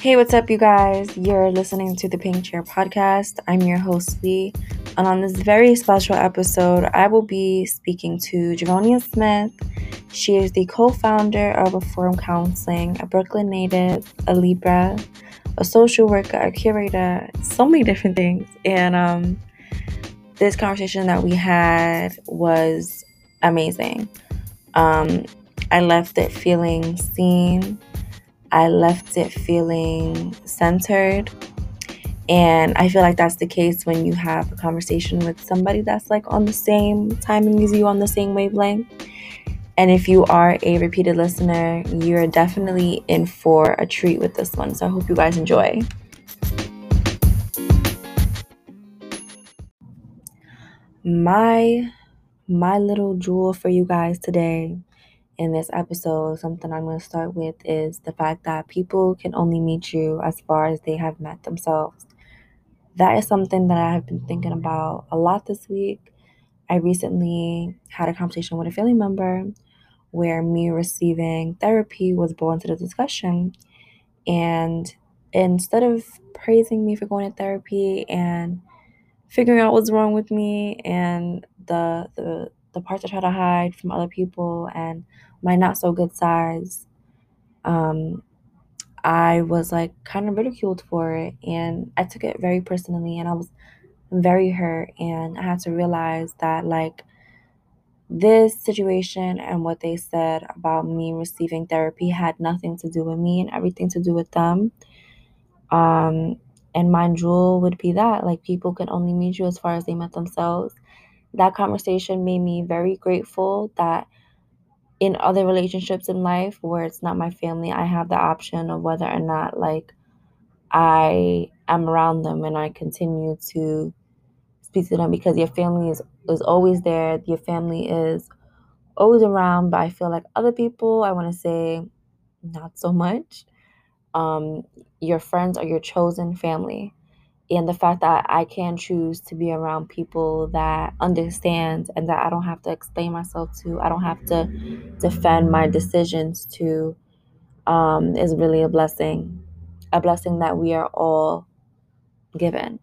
Hey, what's up, you guys? You're listening to the Pink Chair podcast. I'm your host, Lee. And on this very special episode, I will be speaking to Javonia Smith. She is the co founder of Reform Consulting, a Brooklyn native, a Libra, a social worker, a curator, so many different things. And um, this conversation that we had was amazing. Um, I left it feeling seen I left it feeling centered. And I feel like that's the case when you have a conversation with somebody that's like on the same timing as you, on the same wavelength. And if you are a repeated listener, you're definitely in for a treat with this one. So I hope you guys enjoy. My my little jewel for you guys today in this episode, something I'm going to start with is the fact that people can only meet you as far as they have met themselves. That is something that I have been thinking about a lot this week. I recently had a conversation with a family member where me receiving therapy was brought into the discussion. And instead of praising me for going to therapy and figuring out what's wrong with me and the the the parts I try to hide from other people and my not so good size. um, I was like kind of ridiculed for it. And I took it very personally and I was very hurt. And I had to realize that, like, this situation and what they said about me receiving therapy had nothing to do with me and everything to do with them. Um, and my jewel would be that like people can only meet you as far as they met themselves. That conversation made me very grateful that in other relationships in life where it's not my family, I have the option of whether or not like I am around them and I continue to speak to them because your family is is always there. Your family is always around, but I feel like other people, I want to say not so much. Um, your friends are your chosen family and the fact that I can choose to be around people that understand and that I don't have to explain myself to, I don't have to defend my decisions to, um, is really a blessing, a blessing that we are all given.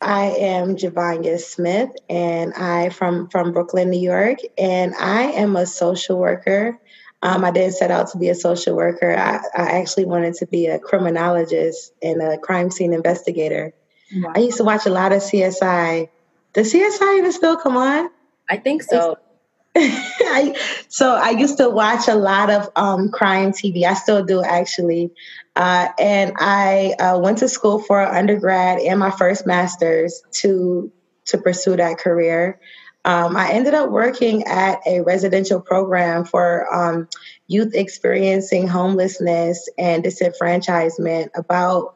I am Javonia Smith, and I from from Brooklyn, New York, and I am a social worker. Um, I didn't set out to be a social worker. I, I, actually wanted to be a criminologist and a crime scene investigator. Wow. I used to watch a lot of CSI. Does CSI even still come on? I think so. I, so I used to watch a lot of um, crime TV. I still do actually, uh, and I uh, went to school for undergrad and my first master's to to pursue that career. Um, I ended up working at a residential program for um, youth experiencing homelessness and disenfranchisement about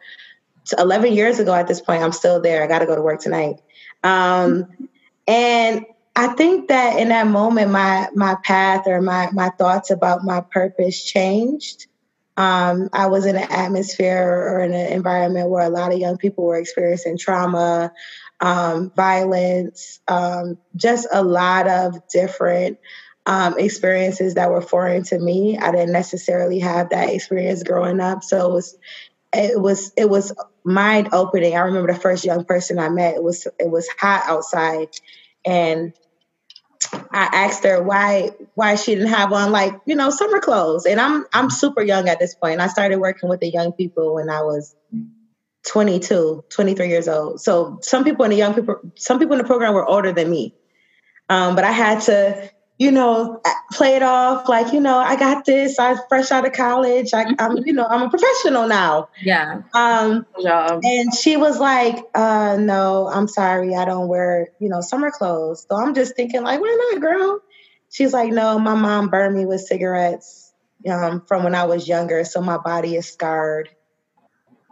11 years ago at this point. I'm still there. I got to go to work tonight. Um, and I think that in that moment, my my path or my my thoughts about my purpose changed. Um, I was in an atmosphere or in an environment where a lot of young people were experiencing trauma, um, violence, um, just a lot of different um, experiences that were foreign to me. I didn't necessarily have that experience growing up, so it was it was it was mind opening. I remember the first young person I met. It was it was hot outside, and I asked her why why she didn't have on like you know summer clothes. And I'm I'm super young at this point. I started working with the young people when I was 22, 23 years old. So some people in the young people, some people in the program were older than me. Um, but I had to, you know, play it off like, you know, I got this. I'm fresh out of college. I, am you know, I'm a professional now. Yeah. Um, and she was like, uh, no, I'm sorry. I don't wear, you know, summer clothes. So I'm just thinking like, why not, girl? She's like, no, my mom burned me with cigarettes um, from when I was younger. So my body is scarred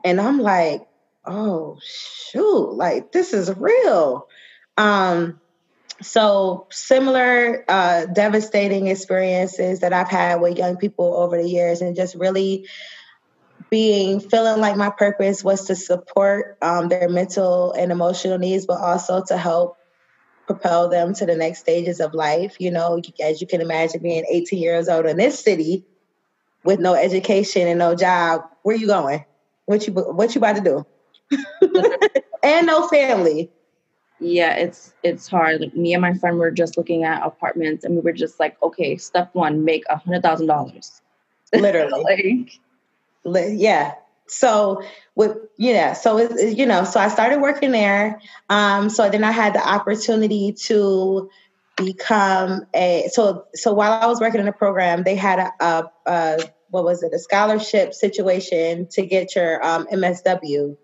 and I'm like, oh shoot, like this is real. Um, so similar uh, devastating experiences that I've had with young people over the years, and just really being feeling like my purpose was to support um, their mental and emotional needs, but also to help propel them to the next stages of life. You know, as you can imagine, being 18 years old in this city with no education and no job, where are you going? What you what you about to do? and no family. Yeah, it's it's hard. Like me and my friend were just looking at apartments, and we were just like, okay, step one, make a hundred thousand dollars. Literally, like, yeah. So with yeah, so it, you know, so I started working there. Um, so then I had the opportunity to become a so so while I was working in the program, they had a, a, a what was it a scholarship situation to get your um, MSW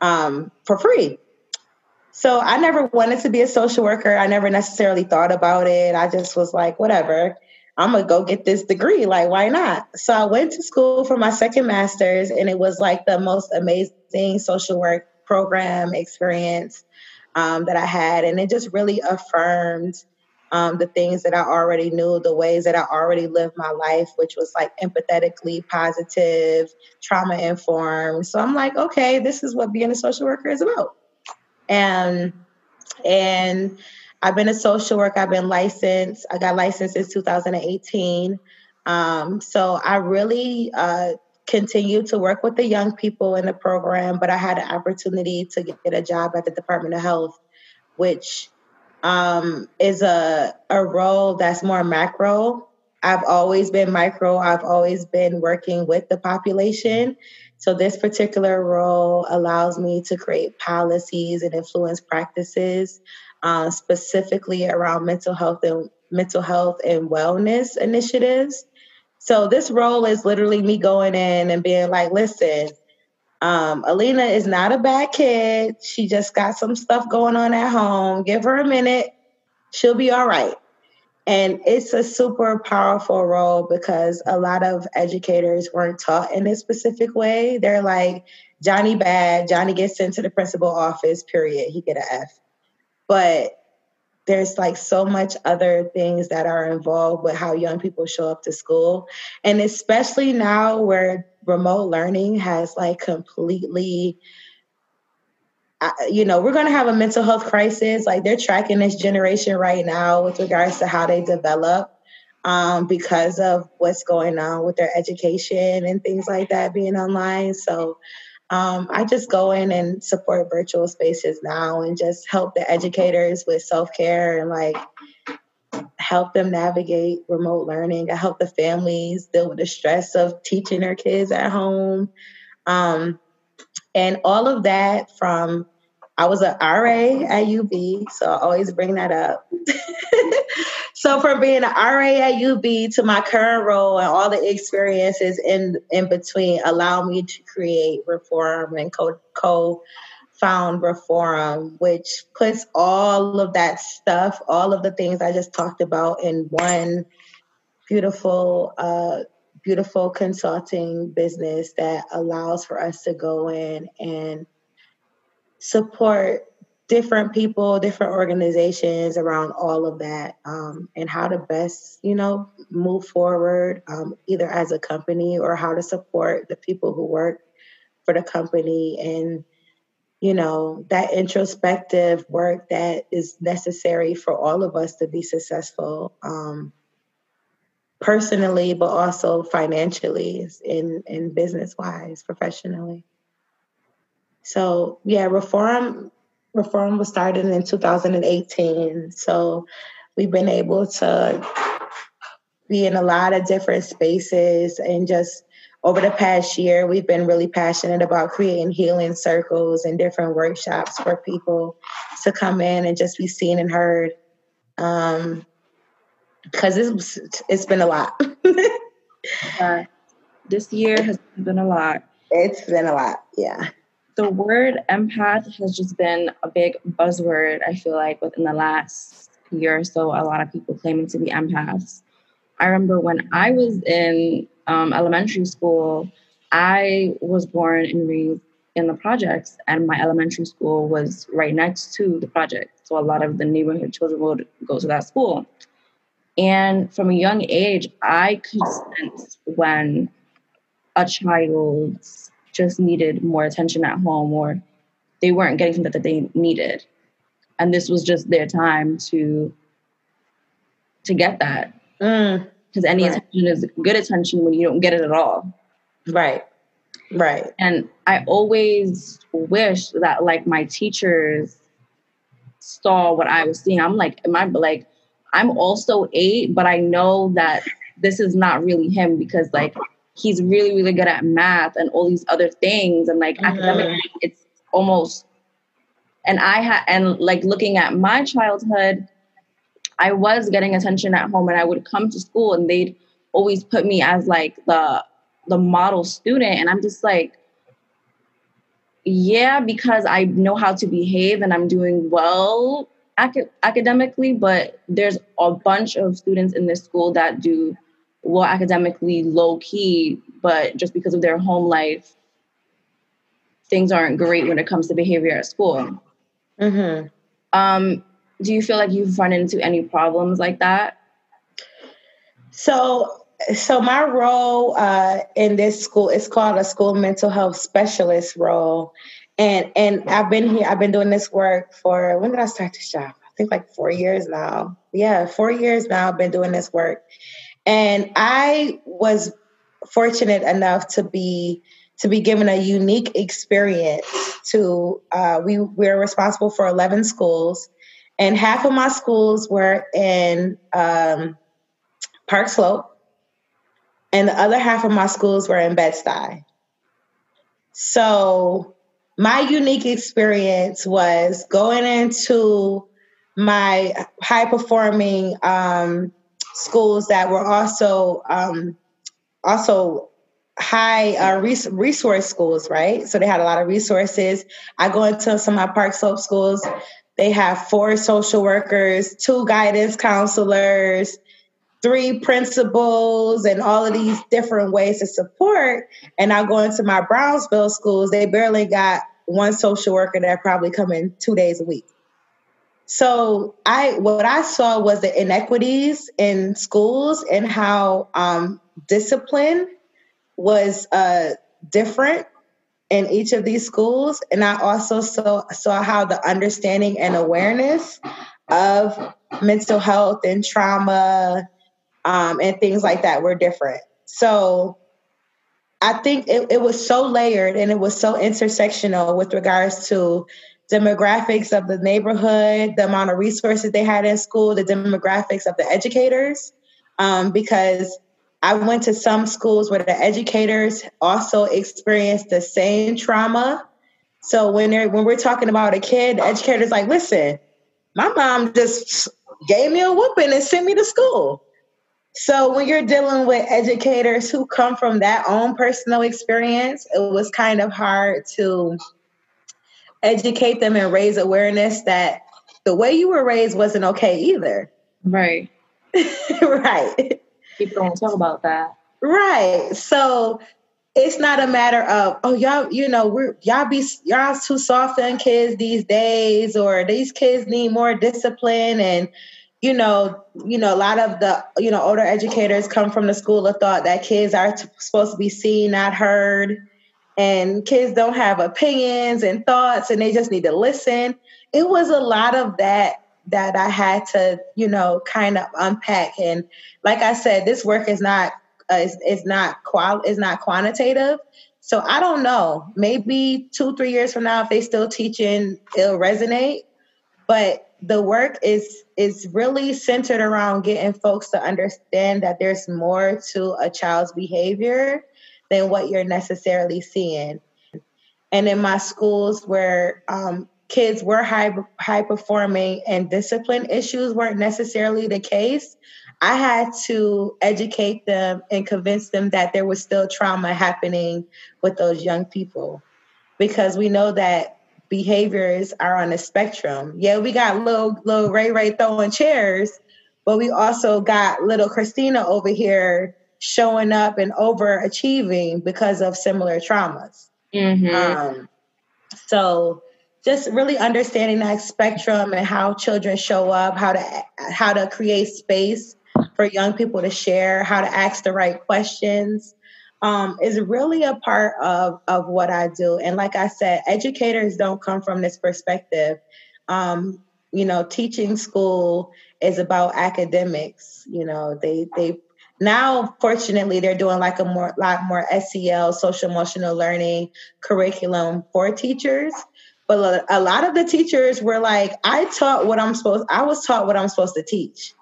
um, for free. So I never wanted to be a social worker. I never necessarily thought about it. I just was like, whatever. I'm gonna go get this degree. Like, why not? So I went to school for my second master's, and it was like the most amazing social work program experience um, that I had, and it just really affirmed um, the things that I already knew, the ways that I already lived my life, which was like empathetically positive, trauma informed. So I'm like, okay, this is what being a social worker is about. And and I've been a social worker. I've been licensed. I got licensed since 2018. Um, so I really uh, continue to work with the young people in the program, but I had an opportunity to get a job at the Department of Health, which um, is a, a role that's more macro. I've always been micro, I've always been working with the population. So, this particular role allows me to create policies and influence practices uh, specifically around mental health and mental health and wellness initiatives. So this role is literally me going in and being like, listen, um, Alina is not a bad kid. She just got some stuff going on at home. Give her a minute. She'll be all right. And it's a super powerful role because a lot of educators weren't taught in this specific way. They're like, Johnny bad, Johnny gets sent to the principal office, period. He get an F but there's like so much other things that are involved with how young people show up to school. And especially now where remote learning has like completely uh, you know we're going to have a mental health crisis. Like they're tracking this generation right now with regards to how they develop um, because of what's going on with their education and things like that being online. So um, I just go in and support virtual spaces now and just help the educators with self care and like help them navigate remote learning. I help the families deal with the stress of teaching their kids at home. Um, and all of that from I was an RA at UB, so I always bring that up. so from being an RA at UB to my current role and all the experiences in in between allow me to create Reform and co co found Reform, which puts all of that stuff, all of the things I just talked about in one beautiful uh, beautiful consulting business that allows for us to go in and support different people, different organizations around all of that, um, and how to best, you know, move forward, um, either as a company or how to support the people who work for the company. And you know that introspective work that is necessary for all of us to be successful um, personally but also financially in in business wise professionally so yeah, reform reform was started in 2018. So we've been able to be in a lot of different spaces and just over the past year we've been really passionate about creating healing circles and different workshops for people to come in and just be seen and heard. Um because it's it's been a lot. Uh, this year has been a lot. It's been a lot yeah the word empath has just been a big buzzword, I feel like, within the last year or so. A lot of people claiming to be empaths. I remember when I was in um, elementary school, I was born and raised in the projects, and my elementary school was right next to the project. So a lot of the neighborhood children would go to that school. And from a young age, I could sense when a child's just needed more attention at home or they weren't getting something that they needed. and this was just their time to to get that. Mm. Because any Right. attention is good attention when you don't get it at all. Right. Right. And I always wish that like my teachers saw what I was seeing. I'm like, am I like, I'm also eight, but I know that this is not really him because like he's really, really good at math and all these other things. And like Mhm. academically, it's almost, and I had, and like looking at my childhood, I was getting attention at home and I would come to school and they'd always put me as like the the model student and I'm just like yeah because I know how to behave and I'm doing well ac- academically but there's a bunch of students in this school that do well academically low key but just because of their home life things aren't great when it comes to behavior at school Mm-hmm. um do you feel like you've run into any problems like that So, so my role uh, in this school is called a school mental health specialist role, and and I've been here. I've been doing this work for when did I start this job? I think like four years now. Yeah, four years now. I've been doing this work, and I was fortunate enough to be to be given a unique experience. To uh, we we're responsible for eleven schools, and half of my schools were in. Um, Park Slope, and the other half of my schools were in Bed-Stuy. So my unique experience was going into my high performing um, schools that were also um, also high uh, res- resource schools, right? So they had a lot of resources. I go into some of my Park Slope schools. They have four social workers, two guidance counselors, three principals and all of these different ways to support. And I go into my Brownsville schools, they barely got one social worker that probably come in two days a week. So I what I saw was the inequities in schools and how um, discipline was uh, different in each of these schools. And I also saw saw how the understanding and awareness of mental health and trauma um, and things like that were different. So I think it, it was so layered and it was so intersectional with regards to demographics of the neighborhood, the amount of resources they had in school, the demographics of the educators. Um, because I went to some schools where the educators also experienced the same trauma. So when they're when we're talking about a kid, the educator's like, listen, my mom just gave me a whooping and sent me to school. So when you're dealing with educators who come from that own personal experience, it was kind of hard to educate them and raise awareness that the way you were raised wasn't okay either. right right. people don't talk about that Right. So it's not a matter of oh y'all you know we're y'all be y'all too soft on kids these days or these kids need more discipline and you know you know a lot of the you know older educators come from the school of thought that kids are t- supposed to be seen not heard and kids don't have opinions and thoughts and they just need to listen. It was a lot of that that i had to you know kind of unpack. And like i said this work is not uh, is, is not qual is not quantitative. So i don't know. Maybe two three years from now if they still teaching it'll resonate. But the work is is really centered around getting folks to understand that there's more to a child's behavior than what you're necessarily seeing. And in my schools where um, kids were high high performing and discipline issues weren't necessarily the case i had to educate them and convince them that there was still trauma happening with those young people. Because we know that behaviors are on a spectrum. Yeah we got little little ray ray throwing chairs but we also got little christina over here showing up and overachieving because of similar traumas mm-hmm. um, so just really understanding that spectrum and how children show up, how to how to create space for young people to share, how to ask the right questions, um, is really a part of of what I do. And like I said, educators don't come from this perspective. Um, you know, teaching school is about academics. You know, they they now fortunately they're doing like a more lot more SEL, social emotional learning curriculum for teachers. But a lot of the teachers were like, I taught what I'm supposed I was taught what I'm supposed to teach.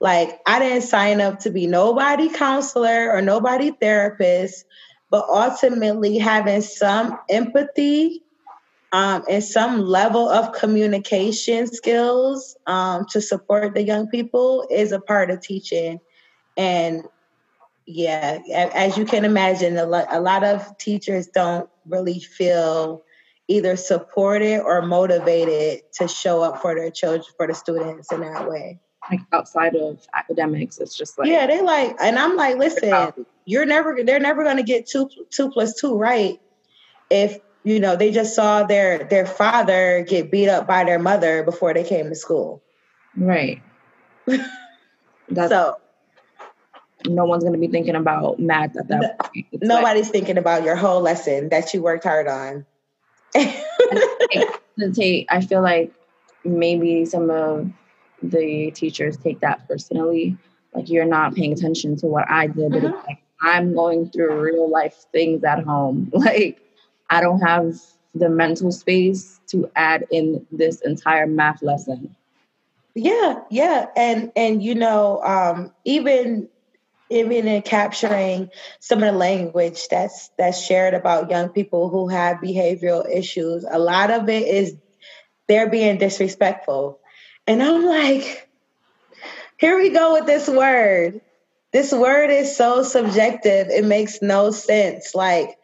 Like I didn't sign up to be nobody counselor or nobody therapist, but ultimately having some empathy um, and some level of communication skills um, to support the young people is a part of teaching. And yeah, as you can imagine, a lot, a lot of teachers don't really feel either supported or motivated to show up for their children, for the students in that way. Like outside of academics, it's just like yeah, they like, and I'm like, listen, you're never, they're never going to get two, two plus two right if you know they just saw their their father get beat up by their mother before they came to school right That's, so no one's going to be thinking about math at that no, point. It's nobody's like, thinking about your whole lesson that you worked hard on I feel like maybe some of the teachers take that personally. Like you're not paying attention to what I did, but mm-hmm. like I'm going through real life things at home. Like I don't have the mental space to add in this entire math lesson. Yeah, yeah. And and you know, um, even even in capturing some of the language that's that's shared about young people who have behavioral issues, a lot of it is they're being disrespectful. And I'm like, here we go with this word. This word is so subjective, it makes no sense. Like,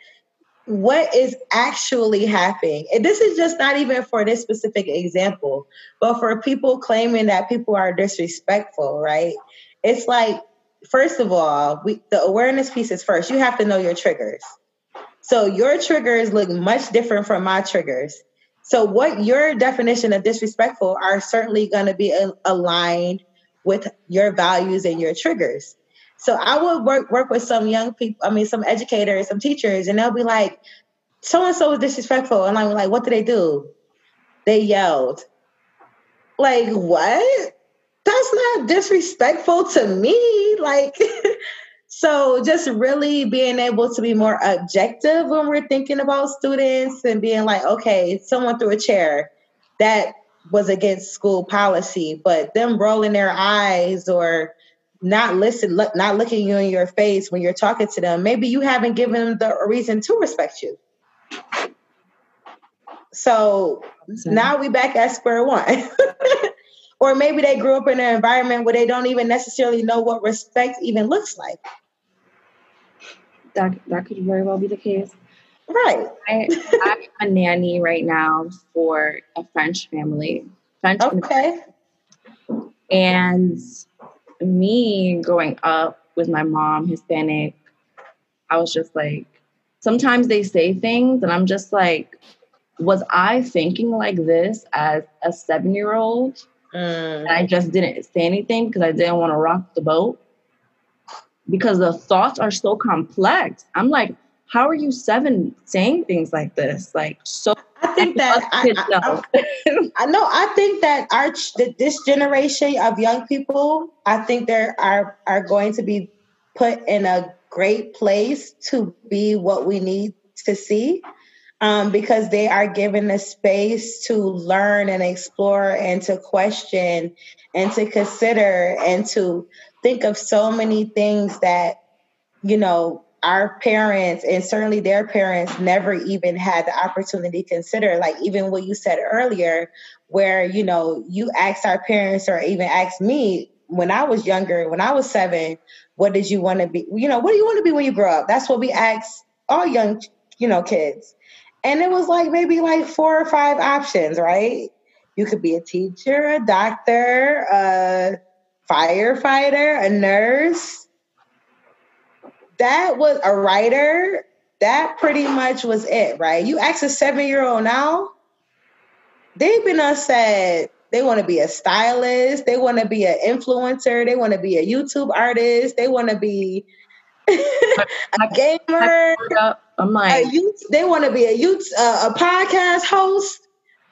what is actually happening. And this is just not even for this specific example, but for people claiming that people are disrespectful, right? It's like, first of all, we, the awareness piece is first. You have to know your triggers. So your triggers look much different from my triggers. So what your definition of disrespectful are certainly going to be aligned with your values and your triggers. So I would work work with some young people, I mean, some educators, some teachers, and they'll be like, so and so was disrespectful. And I'm like, what did they do? They yelled. Like, what? That's not disrespectful to me. Like, so just really being able to be more objective when we're thinking about students and being like, okay, someone threw a chair. That was against school policy, but them rolling their eyes or not listen, look, not looking you in your face when you're talking to them, maybe you haven't given them the reason to respect you. So now we back at square one. or maybe they grew up in an environment where they don't even necessarily know what respect even looks like. That that could very well be the case. Right. I, I'm a nanny right now for a French family. French okay. And me growing up with my mom, Hispanic, I was just like, sometimes they say things, and I'm just like, was I thinking like this as a seven year old? Mm. I just didn't say anything because I didn't want to rock the boat. Because the thoughts are so complex. I'm like, how are you seven saying things like this? Like, so I think that I, I, I, I, know. I think that our this generation of young people, I think they are are going to be put in a great place to be what we need to see, um, because they are given the space to learn and explore and to question and to consider and to think of so many things that you know our parents and certainly their parents never even had the opportunity to consider like even what you said earlier where you know you asked our parents or even asked me when i was younger when i was seven what did you want to be you know what do you want to be when you grow up? That's what we asked all young you know kids and it was like maybe like four or five options right you could be a teacher a doctor a firefighter a nurse that was a writer. That pretty much was it, right? You ask a seven year old now, they've been on said they want to be a stylist, they want to be an influencer, they want to be a YouTube artist, they want to be a gamer. I'm like, youth, they want to be a youth, uh, a podcast host.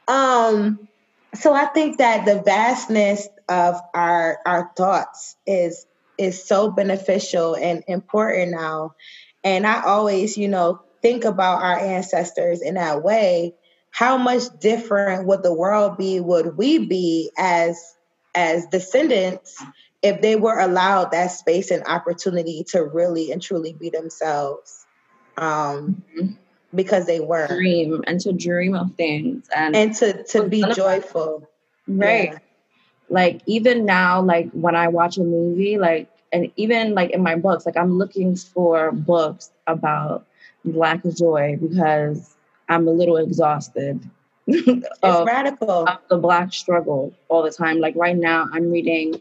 Um, so I think that the vastness of our our thoughts is is so beneficial and important now. And I always, you know, think about our ancestors in that way. How much different would the world be? Would we be as as descendants if they were allowed that space and opportunity to really and truly be themselves? Um, mm-hmm. because they were. Dream and to dream of things and and to to be joyful. Right. Yeah. like even now like when i watch a movie like and even like in my books like i'm looking for books about black joy because i'm a little exhausted it's radical. of the black struggle all the time. Like right now i'm reading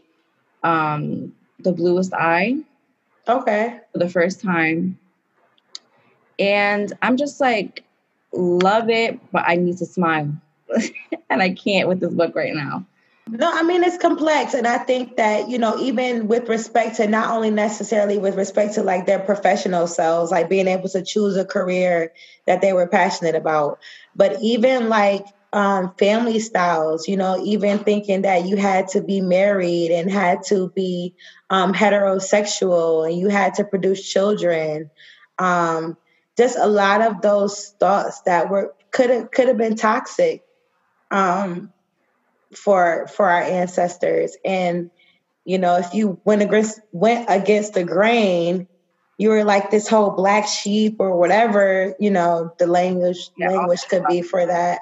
um the bluest eye okay for the first time and I'm just like, love it, but I need to smile. and I can't with this book right now. No, I mean it's complex, and I think that you know, even with respect to not only necessarily with respect to like their professional selves, like being able to choose a career that they were passionate about, but even like um, family styles, you know, even thinking that you had to be married and had to be um, heterosexual and you had to produce children. Um, just a lot of those thoughts that were could have could have been toxic um, for for our ancestors. And you know, if you went against went against the grain, you were like this whole black sheep or whatever you know the language yeah, language could be for that.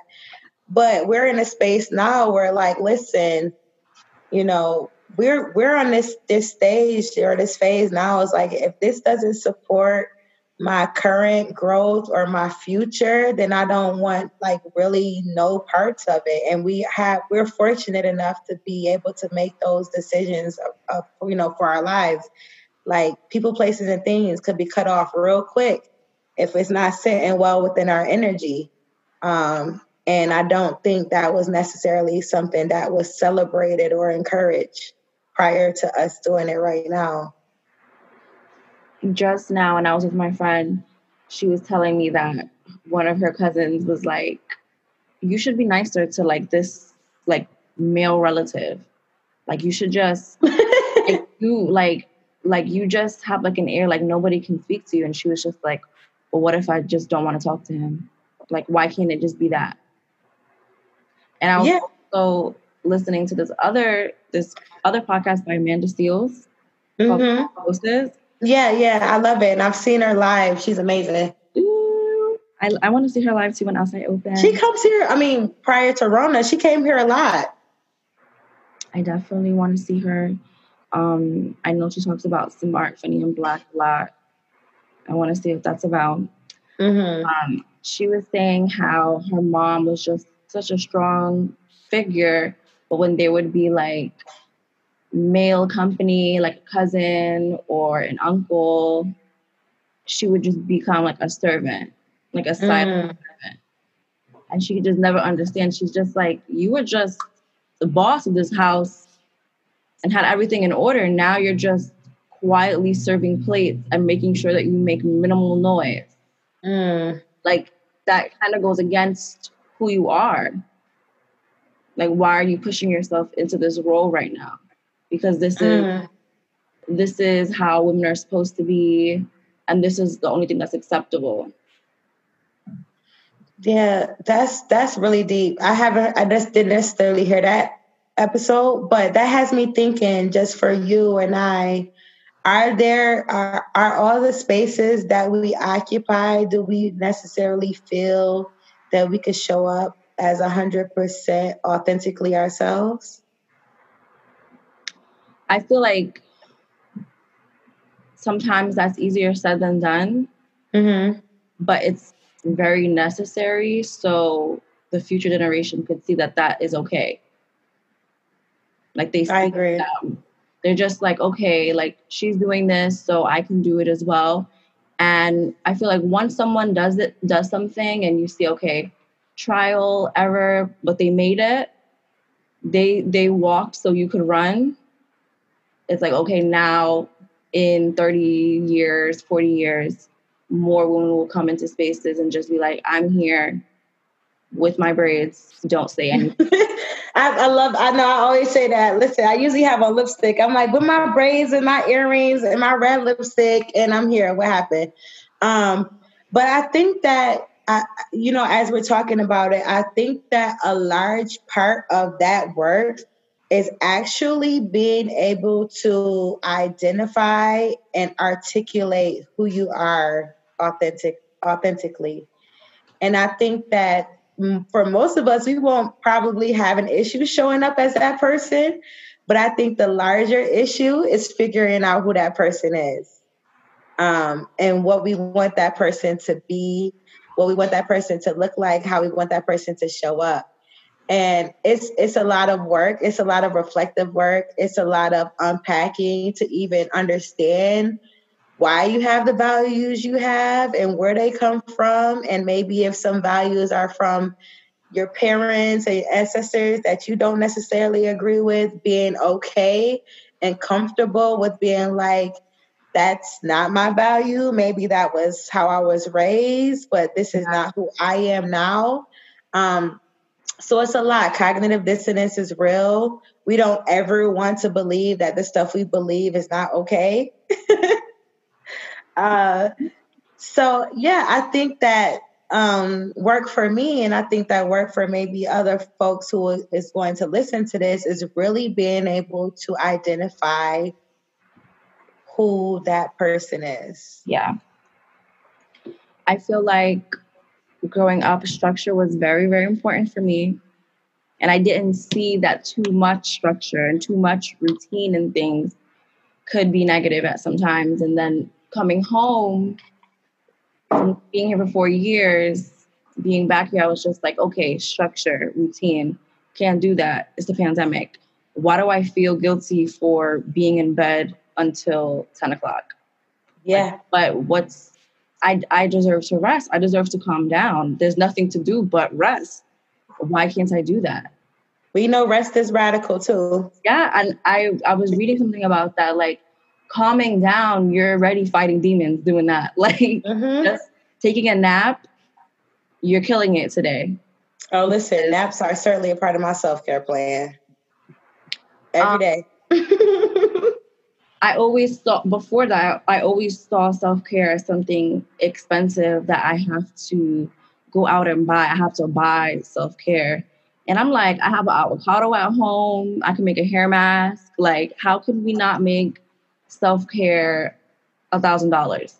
But we're in a space now where like, listen, you know, we're we're on this this stage or this phase now. Is like if this doesn't support my current growth or my future, then I don't want like really no parts of it. And we have we're fortunate enough to be able to make those decisions of, of, you know for our lives. Like people, places, and things could be cut off real quick if it's not sitting well within our energy. Um, and I don't think that was necessarily something that was celebrated or encouraged prior to us doing it right now just now when I was with my friend, she was telling me that one of her cousins was like, you should be nicer to like this like male relative. Like you should just like, you like like you just have like an air like nobody can speak to you. And she was just like, well, what if I just don't want to talk to him? Like why can't it just be that? And I was yeah. also listening to this other this other podcast by Amanda Seales mm-hmm. called yeah, yeah, I love it. And I've seen her live. She's amazing. Ooh, I, I want to see her live too when outside open. She comes here. I mean, prior to Rona, she came here a lot. I definitely want to see her. Um, I know she talks about smart, funny, and black a lot. I want to see what that's about. Mm-hmm. Um, she was saying how her mom was just such a strong figure, but when they would be like male company, like a cousin or an uncle, she would just become like a servant, like a silent mm. servant. And she could just never understand. She's just like, you were just the boss of this house and had everything in order. Now you're just quietly serving plates and making sure that you make minimal noise. Mm. Like that kind of goes against who you are. Like, why are you pushing yourself into this role right now? because this is mm. this is how women are supposed to be and this is the only thing that's acceptable yeah that's that's really deep i haven't i just didn't necessarily hear that episode but that has me thinking just for you and i are there are, are all the spaces that we occupy do we necessarily feel that we could show up as 100% authentically ourselves I feel like sometimes that's easier said than done, mm-hmm. but it's very necessary. So the future generation could see that that is okay. Like they, I agree. Them. They're just like, okay, like she's doing this, so I can do it as well. And I feel like once someone does it, does something, and you see, okay, trial, error, but they made it. They they walked so you could run it's like, okay, now in 30 years, 40 years, more women will come into spaces and just be like, I'm here with my braids. Don't say anything. I, I, love. I know. I always say that. Listen, I usually have a lipstick. I'm like with my braids and my earrings and my red lipstick, and I'm here. What happened? Um, but I think that I, you know, as we're talking about it, I think that a large part of that work is actually being able to identify and articulate who you are authentic authentically. And I think that for most of us, we won't probably have an issue showing up as that person. But I think the larger issue is figuring out who that person is um, and what we want that person to be, what we want that person to look like, how we want that person to show up. And it's it's a lot of work. It's a lot of reflective work. It's a lot of unpacking to even understand why you have the values you have and where they come from. And maybe if some values are from your parents and ancestors that you don't necessarily agree with, being okay and comfortable with being like, that's not my value. Maybe that was how I was raised, but this is not who I am now. Um, so it's a lot. Cognitive dissonance is real. We don't ever want to believe that the stuff we believe is not okay. Uh, so yeah, I think that um, work for me, and I think that work for maybe other folks who is going to listen to this is really being able to identify who that person is. Yeah. I feel like growing up, structure was very, very important for me. And I didn't see that too much structure and too much routine and things could be negative at sometimes. And then coming home from being here for four years, being back here, I was just like, okay, structure, routine, can't do that. It's the pandemic. Why do I feel guilty for being in bed until 10 o'clock? Yeah. But what's, I, I deserve to rest. I deserve to calm down. There's nothing to do but rest. Why can't I do that? We know rest is radical too. Yeah. And I, I was reading something about that. Like, calming down, you're already fighting demons doing that. Like mm-hmm. just taking a nap, you're killing it today. Oh, listen, naps are certainly a part of my self care plan. Every um, day. I always thought before that, I always saw self care as something expensive that I have to go out and buy. I have to buy self care. And I'm like, I have an avocado at home. I can make a hair mask. Like, how can we not make self care a thousand dollars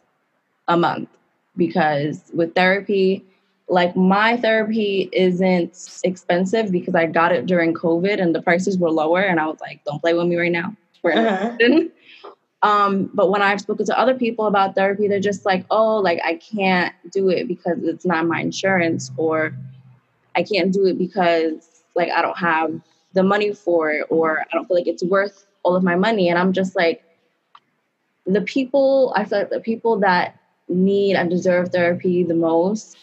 a month because with therapy, like my therapy isn't expensive because I got it during COVID and the prices were lower, and I was like, don't play with me right now. Uh-huh. um, but when I've spoken to other people about therapy, they're just like, oh, like I can't do it because it's not my insurance, or I can't do it because like I don't have the money for it, or I don't feel like it's worth all of my money. And I'm just like, the people I feel like the people that need and deserve therapy the most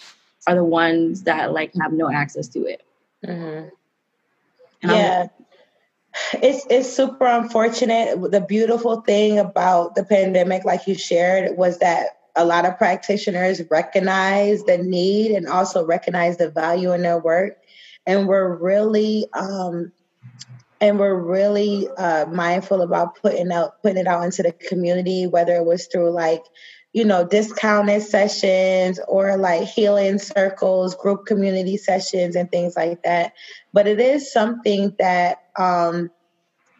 are the ones that like have no access to it. Mm-hmm. Yeah. it's it's super unfortunate. The beautiful thing about the pandemic, like you shared, was that a lot of practitioners recognize the need and also recognize the value in their work. And we're really um, and we're really uh, mindful about putting out putting it out into the community whether it was through like you know discounted sessions or like healing circles group community sessions and things like that. But it is something that um,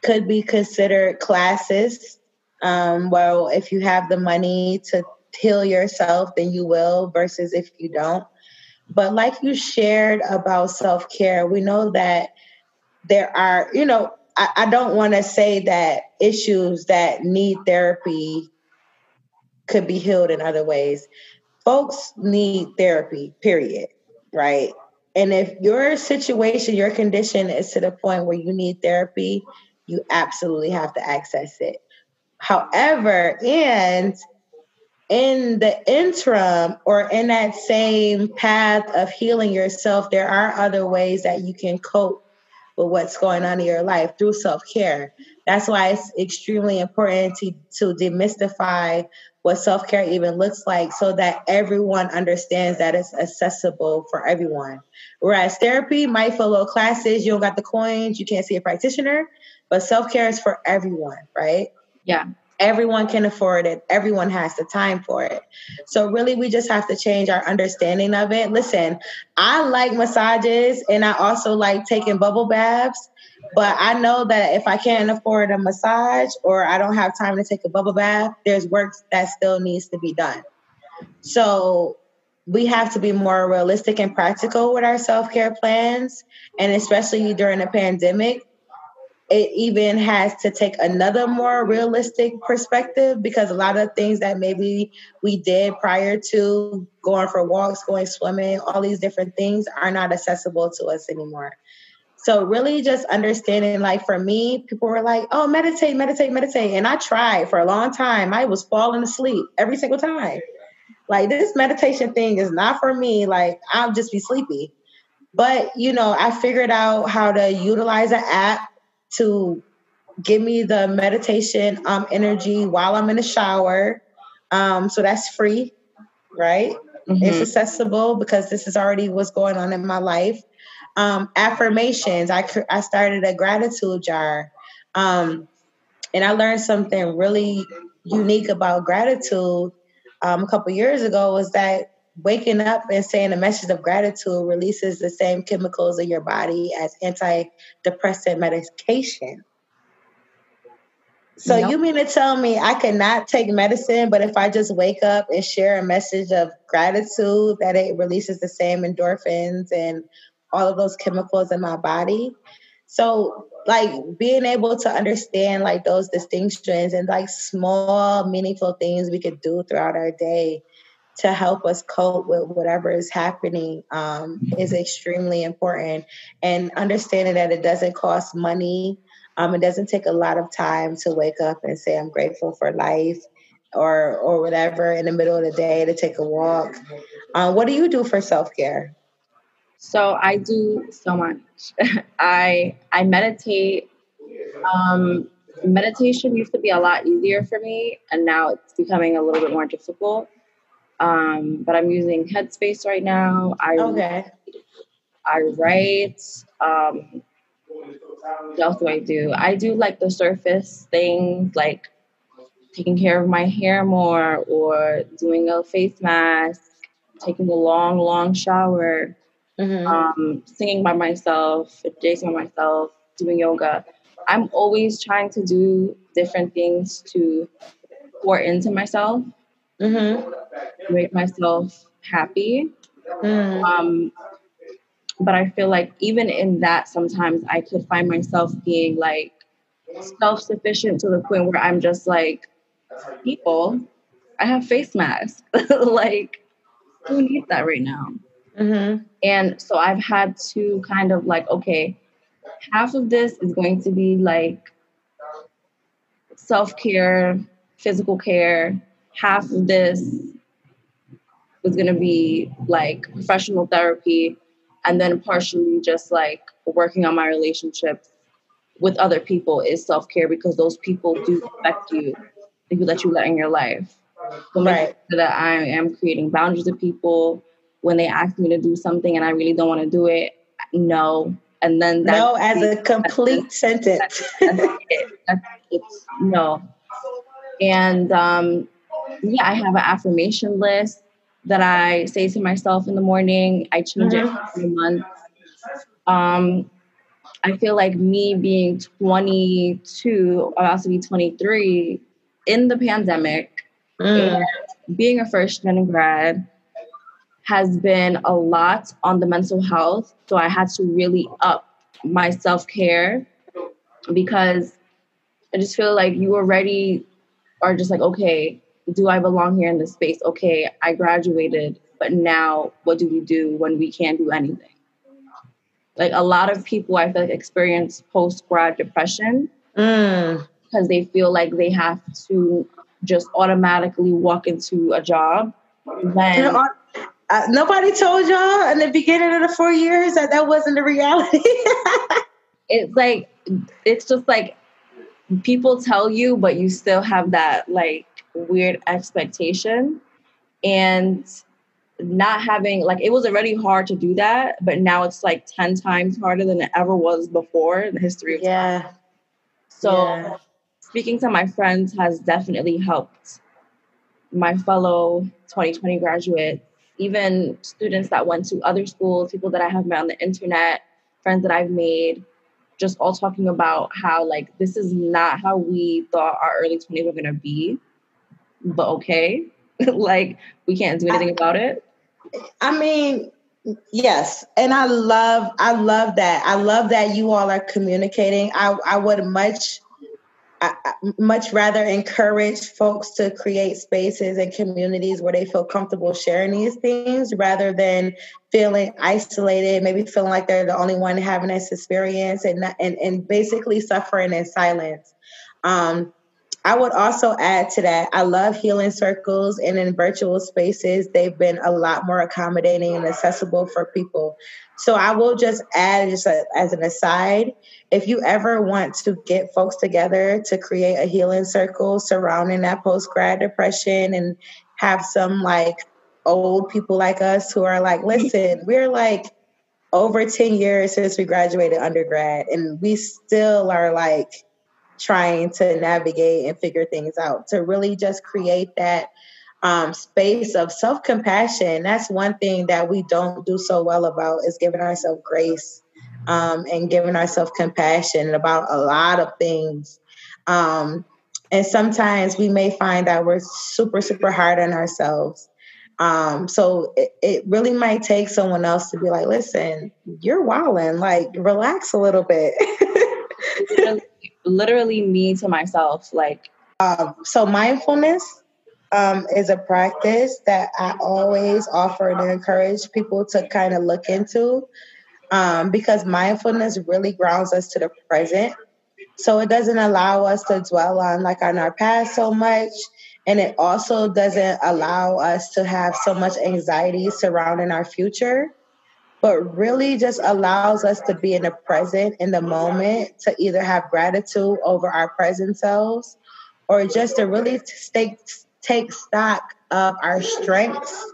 could be considered classes. Um, well if you have the money to heal yourself then you will versus if you don't. But like you shared about self-care we know that there are, you know, I, I don't want to say that issues that need therapy could be healed in other ways. Folks need therapy, period. Right. And if your situation, your condition is to the point where you need therapy, you absolutely have to access it. However, and in the interim or in that same path of healing yourself, there are other ways that you can cope with what's going on in your life through self care. That's why it's extremely important to, to demystify what self care even looks like so that everyone understands that it's accessible for everyone. Whereas therapy might a classes, you don't got the coins, you can't see a practitioner, but self care is for everyone, right? Yeah. Everyone can afford it. Everyone has the time for it. So really we just have to change our understanding of it. Listen, I like massages and I also like taking bubble baths, but I know that if I can't afford a massage or I don't have time to take a bubble bath, there's work that still needs to be done. So we have to be more realistic and practical with our self-care plans and especially during a pandemic it even has to take another more realistic perspective because a lot of things that maybe we did prior to going for walks, going swimming, all these different things are not accessible to us anymore. So really just understanding like for me, people were like, "Oh, meditate, meditate, meditate." And I tried for a long time. I was falling asleep every single time. Like this meditation thing is not for me. Like I'll just be sleepy. But, you know, I figured out how to utilize an app to give me the meditation um, energy while I'm in the shower. Um, so that's free, right? Mm-hmm. It's accessible because this is already what's going on in my life. Um, affirmations. I I started a gratitude jar, um, and I learned something really unique about gratitude um, a couple years ago. Was that waking up and saying a message of gratitude releases the same chemicals in your body as antidepressant medication. So nope. you mean to tell me I cannot take medicine, but if I just wake up and share a message of gratitude, that it releases the same endorphins and all of those chemicals in my body? So like being able to understand like those distinctions and like small meaningful things we could do throughout our day to help us cope with whatever is happening um, is extremely important. And understanding that it doesn't cost money, um, it doesn't take a lot of time to wake up and say, I'm grateful for life or or whatever in the middle of the day to take a walk. Um, what do you do for self care? So I do so much. I I meditate. Um, meditation used to be a lot easier for me, and now it's becoming a little bit more difficult. Um, but I'm using Headspace right now. I okay. I write. Um, what else do I do? I do like the surface things, like taking care of my hair more, or doing a face mask, taking a long, long shower, mm-hmm. um, singing by myself, dancing by myself, doing yoga. I'm always trying to do different things to pour into myself mm-hmm. make myself happy. Mm. Um, but I feel like even in that, sometimes I could find myself being like self sufficient to the point where I'm just like, people, I have face masks. like, who needs that right now? Mm-hmm. And so I've had to kind of like, okay, half of this is going to be like self care, physical care, half of this was going to be like professional therapy and then partially just like working on my relationships with other people is self-care because those people do affect you the people that you let in your life. So right. that i am creating boundaries with people. When they ask me to do something and i really don't want to do it no. And then no as a complete that's, sentence. That's, that's it. no. And um yeah, I have an affirmation list that I say to myself in the morning. I change mm-hmm. it every month. Um, I feel like me being 22, about to be 23 in the pandemic, mm. and being a first gen grad has been a lot on the mental health. So I had to really up my self care because I just feel like you already are just like, okay, do I belong here in this space? Okay, I graduated, but now what do we do when we can't do anything? Like a lot of people, I feel like experience post grad depression mm. because they feel like they have to just automatically walk into a job. When uh, nobody told y'all in the beginning of the four years that that wasn't the reality. it's like it's just like people tell you, but you still have that like weird expectation. And not having like it was already hard to do that, but now it's like 10 times harder than it ever was before in the history of yeah. time. So yeah. speaking to my friends has definitely helped my fellow 2020 graduates, even students that went to other schools, people that I have met on the internet, friends that I've made, just all talking about how like this is not how we thought our early 20s were gonna be, but okay. like we can't do anything I, about it. I mean, yes. And I love I love that. I love that you all are communicating. I, I would much I, much rather encourage folks to create spaces and communities where they feel comfortable sharing these things rather than feeling isolated, maybe feeling like they're the only one having this experience and and, and basically suffering in silence. Um, I would also add to that, I love healing circles and in virtual spaces, they've been a lot more accommodating and accessible for people. So I will just add, just a, as an aside, if you ever want to get folks together to create a healing circle surrounding that post grad depression and have some like old people like us who are like, listen, we're like over 10 years since we graduated undergrad and we still are like trying to navigate and figure things out to really just create that um, space of self compassion. That's one thing that we don't do so well about is giving ourselves grace um, and giving ourselves compassion about a lot of things. Um, and sometimes we may find that we're super, super hard on ourselves. Um, so it, it really might take someone else to be like, listen, you're wilding, like relax a little bit. literally me to myself, like um, so mindfulness um, is a practice that I always offer and encourage people to kind of look into um, because mindfulness really grounds us to the present. So it doesn't allow us to dwell on like on our past so much. And it also doesn't allow us to have so much anxiety surrounding our future, but really just allows us to be in the present, in the moment, to either have gratitude over our present selves or just to really stay, take stock of our strengths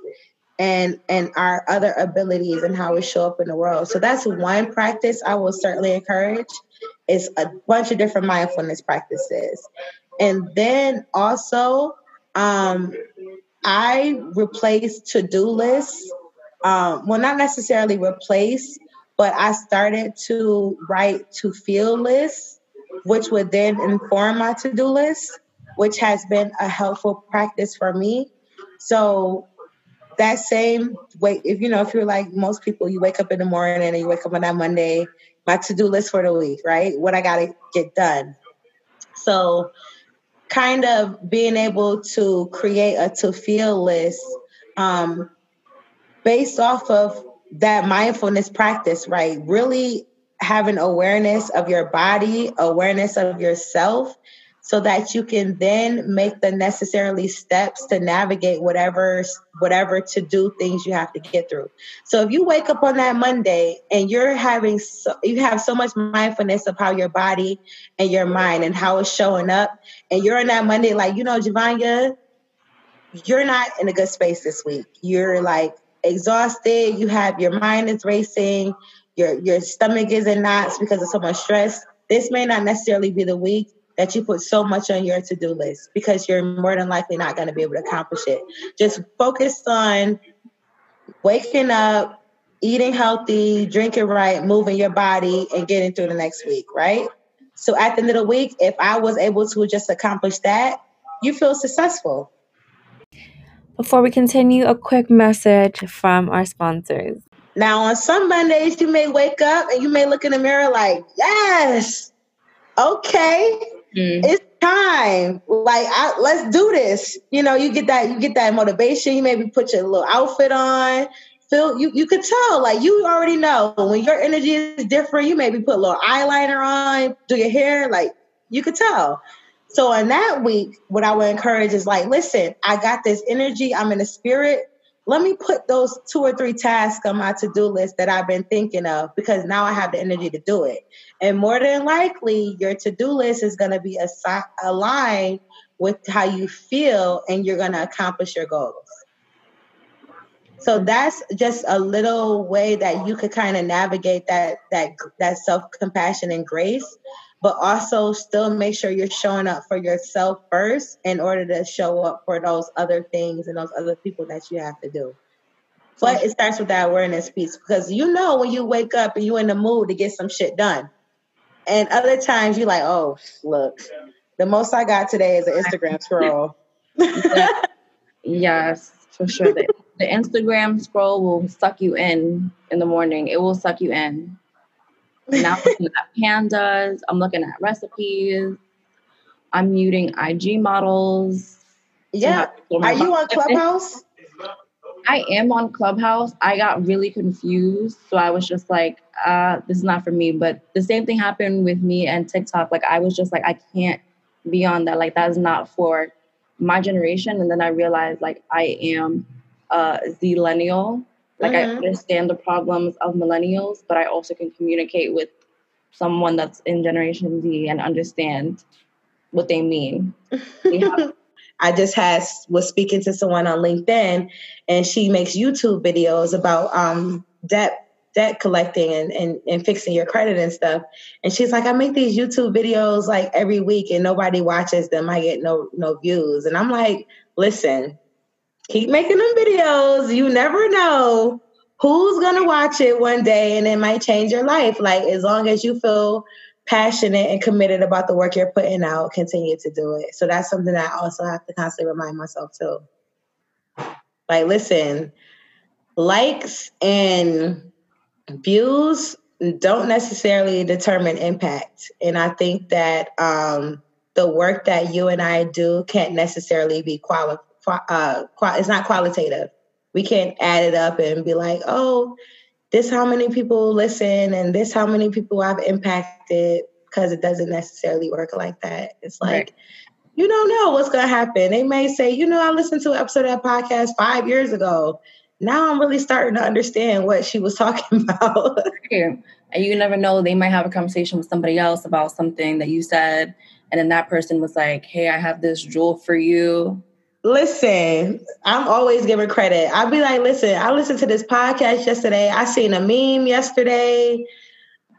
and and our other abilities and how we show up in the world. So that's one practice I will certainly encourage. It's a bunch of different mindfulness practices. And then also um, I replace to-do lists. Um, well, not necessarily replace, but I started to write to feel lists, which would then inform my to-do list which has been a helpful practice for me. So that same way, if you know, if you're like most people, you wake up in the morning and you wake up on that Monday, my to-do list for the week, right? What I gotta get done. So kind of being able to create a to feel list um, based off of that mindfulness practice, right? Really having awareness of your body, awareness of yourself, so that you can then make the necessarily steps to navigate whatever whatever to do things you have to get through. So if you wake up on that Monday and you're having so, you have so much mindfulness of how your body and your mind and how it's showing up and you're on that Monday like you know Javonia you're not in a good space this week. You're like exhausted, you have your mind is racing, your your stomach is in knots because of so much stress. This may not necessarily be the week that you put so much on your to-do list because you're more than likely not going to be able to accomplish it. Just focus on waking up, eating healthy, drinking right, moving your body, and getting through the next week, right? So at the end of the week, if I was able to just accomplish that, you feel successful. Before we continue, a quick message from our sponsors. Now, on some Mondays, you may wake up and you may look in the mirror like, yes, okay, Mm. It's time. Like, I, let's do this. You know, you get that, you get that motivation. You maybe put your little outfit on. Feel you, you could tell, like you already know when your energy is different. You maybe put a little eyeliner on, do your hair, like you could tell. So in that week, what I would encourage is like, listen, I got this energy. I'm in the spirit. let me put those two or three tasks on my to-do list that I've been thinking of because now I have the energy to do it. And more than likely, your to-do list is going to be aligned with how you feel and you're going to accomplish your goals. So that's just a little way that you could kind of navigate that that that self-compassion and grace but also still make sure you're showing up for yourself first in order to show up for those other things and those other people that you have to do. But it starts with that awareness piece because you know when you wake up and you're in the mood to get some shit done. And other times you're like, oh, look, the most I got today is an Instagram scroll. yes, for sure. The, Instagram scroll will suck you in in the morning. It will suck you in. Now I'm looking at pandas. I'm looking at recipes. I'm muting IG models. Yeah. Are you on Clubhouse? I am on Clubhouse. I got really confused. So I was just like, uh, this is not for me. But the same thing happened with me and TikTok. Like I was just like, I can't be on that. Like that's not for my generation. And then I realized like I am a Zillennial. Like mm-hmm. I understand the problems of millennials, but I also can communicate with someone that's in Generation Z and understand what they mean. I just had was speaking to someone on LinkedIn, and she makes YouTube videos about um, debt debt collecting and, and, and fixing your credit and stuff. And she's like, I make these YouTube videos like every week and nobody watches them. I get no no views. And I'm like, listen, keep making them videos. You never know who's gonna watch it one day and it might change your life. Like as long as you feel passionate and committed about the work you're putting out, continue to do it. So that's something that I also have to constantly remind myself too. Like, listen, likes and views don't necessarily determine impact. And I think that um, the work that you and I do can't necessarily be quali- uh, it's not qualitative. We can't add it up and be like, oh, this how many people listen and this how many people I've impacted because it doesn't necessarily work like that. It's like right. you don't know what's gonna happen. They may say, you know, I listened to an episode of that podcast five years ago. Now I'm really starting to understand what she was talking about. and you never know, they might have a conversation with somebody else about something that you said, and then that person was like, Hey, I have this jewel for you. Listen, I'm always giving credit. I'll be like, listen, I listened to this podcast yesterday. I seen a meme yesterday,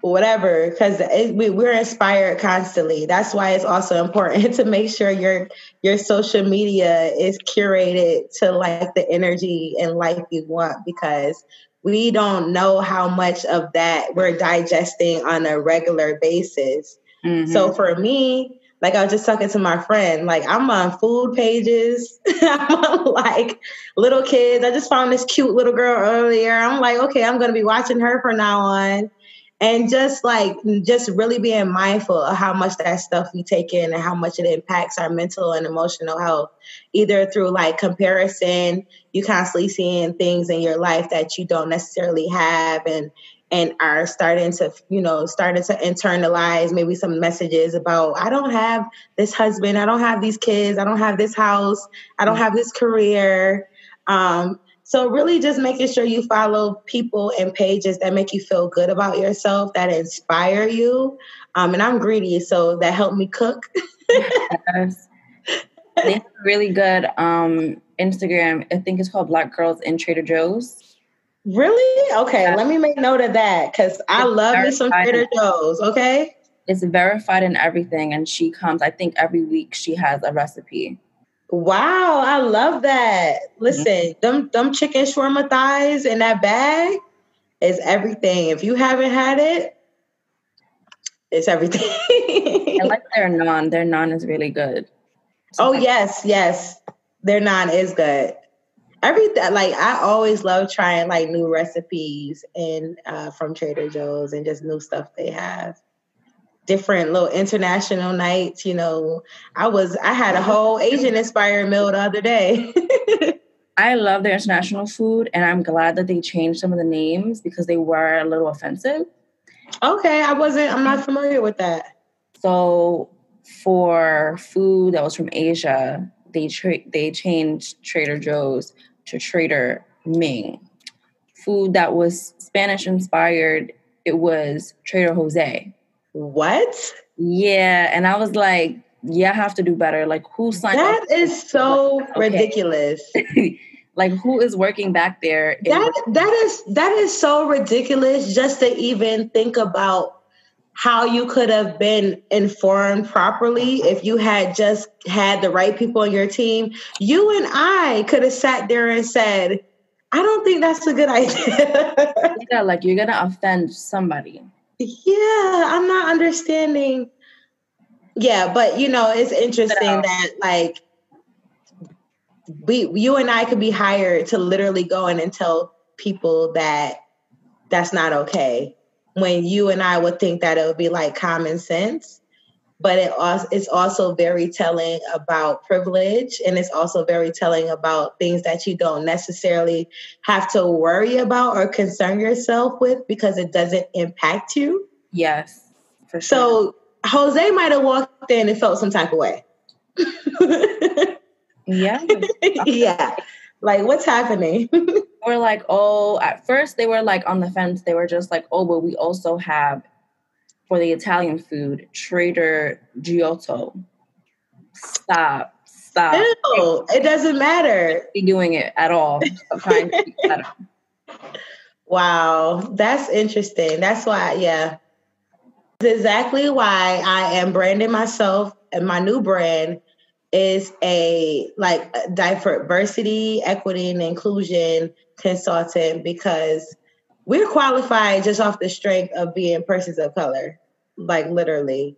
whatever, because we, we're inspired constantly. That's why it's also important to make sure your your social media is curated to like the energy and life you want, because we don't know how much of that we're digesting on a regular basis. Mm-hmm. So for me, like I was just talking to my friend, like I'm on food pages. I'm on like little kids. I just found this cute little girl earlier. I'm like, okay, I'm gonna be watching her from now on. And just like just really being mindful of how much that stuff we take in and how much it impacts our mental and emotional health, either through like comparison, you constantly seeing things in your life that you don't necessarily have and and are starting to, you know, starting to internalize maybe some messages about, I don't have this husband, I don't have these kids, I don't have this house, I don't have this career. Um, so really just making sure you follow people and pages that make you feel good about yourself, that inspire you. Um, and I'm greedy, so that helped me cook. yes. They have really good um, Instagram. I think it's called Black Girls in Trader Joe's. Really? Okay, yeah. let me make note of that because I love me some Trader Joe's. Okay. It's verified and everything, and she comes. I think every week she has a recipe. Wow, I love that. Listen, mm-hmm. them them chicken shawarma thighs in that bag is everything. If you haven't had it, it's everything. I like their naan. Their naan is really good. So oh yes, yes, their naan is good everything like I always love trying like new recipes and uh, from Trader Joe's and just new stuff they have. Different little international nights, you know. I was I had a whole Asian inspired meal the other day. I love their international food and I'm glad that they changed some of the names because they were a little offensive. Okay, I wasn't I'm not familiar with that. So for food that was from Asia, they tra- they changed Trader Joe's to Trader Ming. Food that was Spanish inspired, it was Trader Jose. What? Yeah, and I was like, yeah, I have to do better. Like, who signed That up? is so okay. ridiculous. like, who is working back there? That that is that is so ridiculous just to even think about how you could have been informed properly if you had just had the right people on your team. You and I could have sat there and said, I don't think that's a good idea. yeah, like you're gonna offend somebody. Yeah, I'm not understanding. Yeah, but you know, it's interesting uh, that like we you and I could be hired to literally go in and tell people that that's not okay when you and I would think that it would be like common sense. But it also it's also very telling about privilege and it's also very telling about things that you don't necessarily have to worry about or concern yourself with because it doesn't impact you. Yes. For sure. So Jose might have walked in and felt some type of way. yeah. yeah. Like what's happening? were like, oh, at first they were like on the fence. They were just like, oh, but we also have for the Italian food, Trader Giotto. Stop. Stop. No, it doesn't matter. Be doing it at all. trying to better. Wow, that's interesting. That's why, yeah. That's exactly why I am branding myself and my new brand is a like diversity, equity, and inclusion consultant because we're qualified just off the strength of being persons of color, like literally.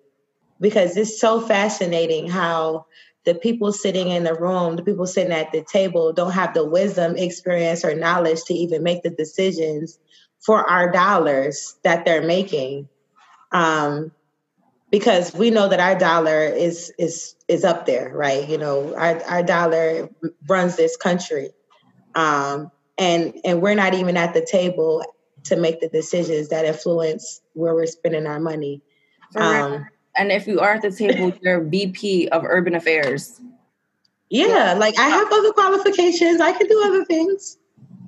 Because it's so fascinating how the people sitting in the room, the people sitting at the table, don't have the wisdom, experience, or knowledge to even make the decisions for our dollars that they're making. Um, because we know that our dollar is is is up there, right? You know, our our dollar runs this country, um, and and we're not even at the table to make the decisions that influence where we're spending our money. Um, and if you are at the table, you're VP of Urban Affairs. Yeah, like I have other qualifications. I can do other things.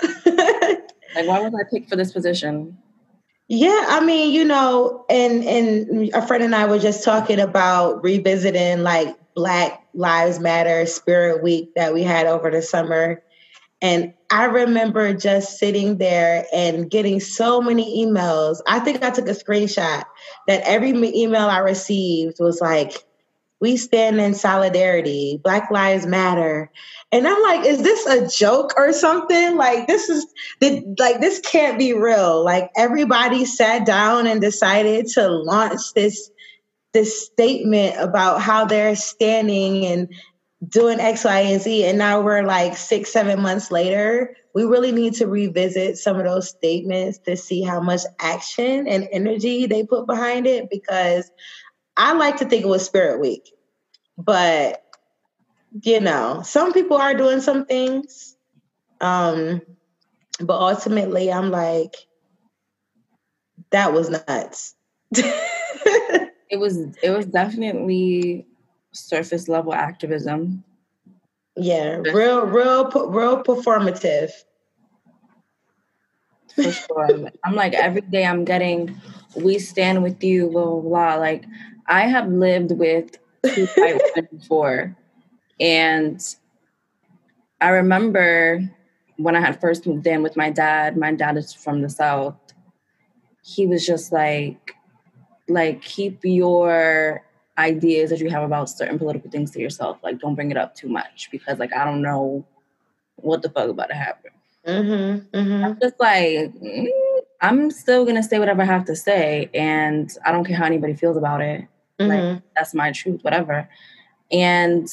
like, why was I picked for this position? Yeah, I mean, you know, and and a friend and I were just talking about revisiting like Black Lives Matter Spirit Week that we had over the summer. And I remember just sitting there and getting so many emails. I think I took a screenshot that every email I received was like, we stand in solidarity, Black Lives Matter. And I'm like, is this a joke or something? Like this is like this can't be real. Like everybody sat down and decided to launch this this statement about how they're standing and doing X, Y, and Z. And now we're like six, seven months later. We really need to revisit some of those statements to see how much action and energy they put behind it because I like to think it was Spirit Week, but you know, some people are doing some things. Um, but ultimately, I'm like, that was nuts. it was it was definitely surface level activism. Yeah, real, real, real performative. For sure. I'm like every day I'm getting, we stand with you, blah blah blah. Like I have lived with two white women before, and I remember when I had first moved in with my dad. My dad is from the south. He was just like, like keep your ideas that you have about certain political things to yourself. Like, don't bring it up too much because, like, I don't know what the fuck about to happen. Mm-hmm, mm-hmm. I'm just like, mm, I'm still gonna say whatever I have to say, and I don't care how anybody feels about it. Mm-hmm. Like, that's my truth, whatever. And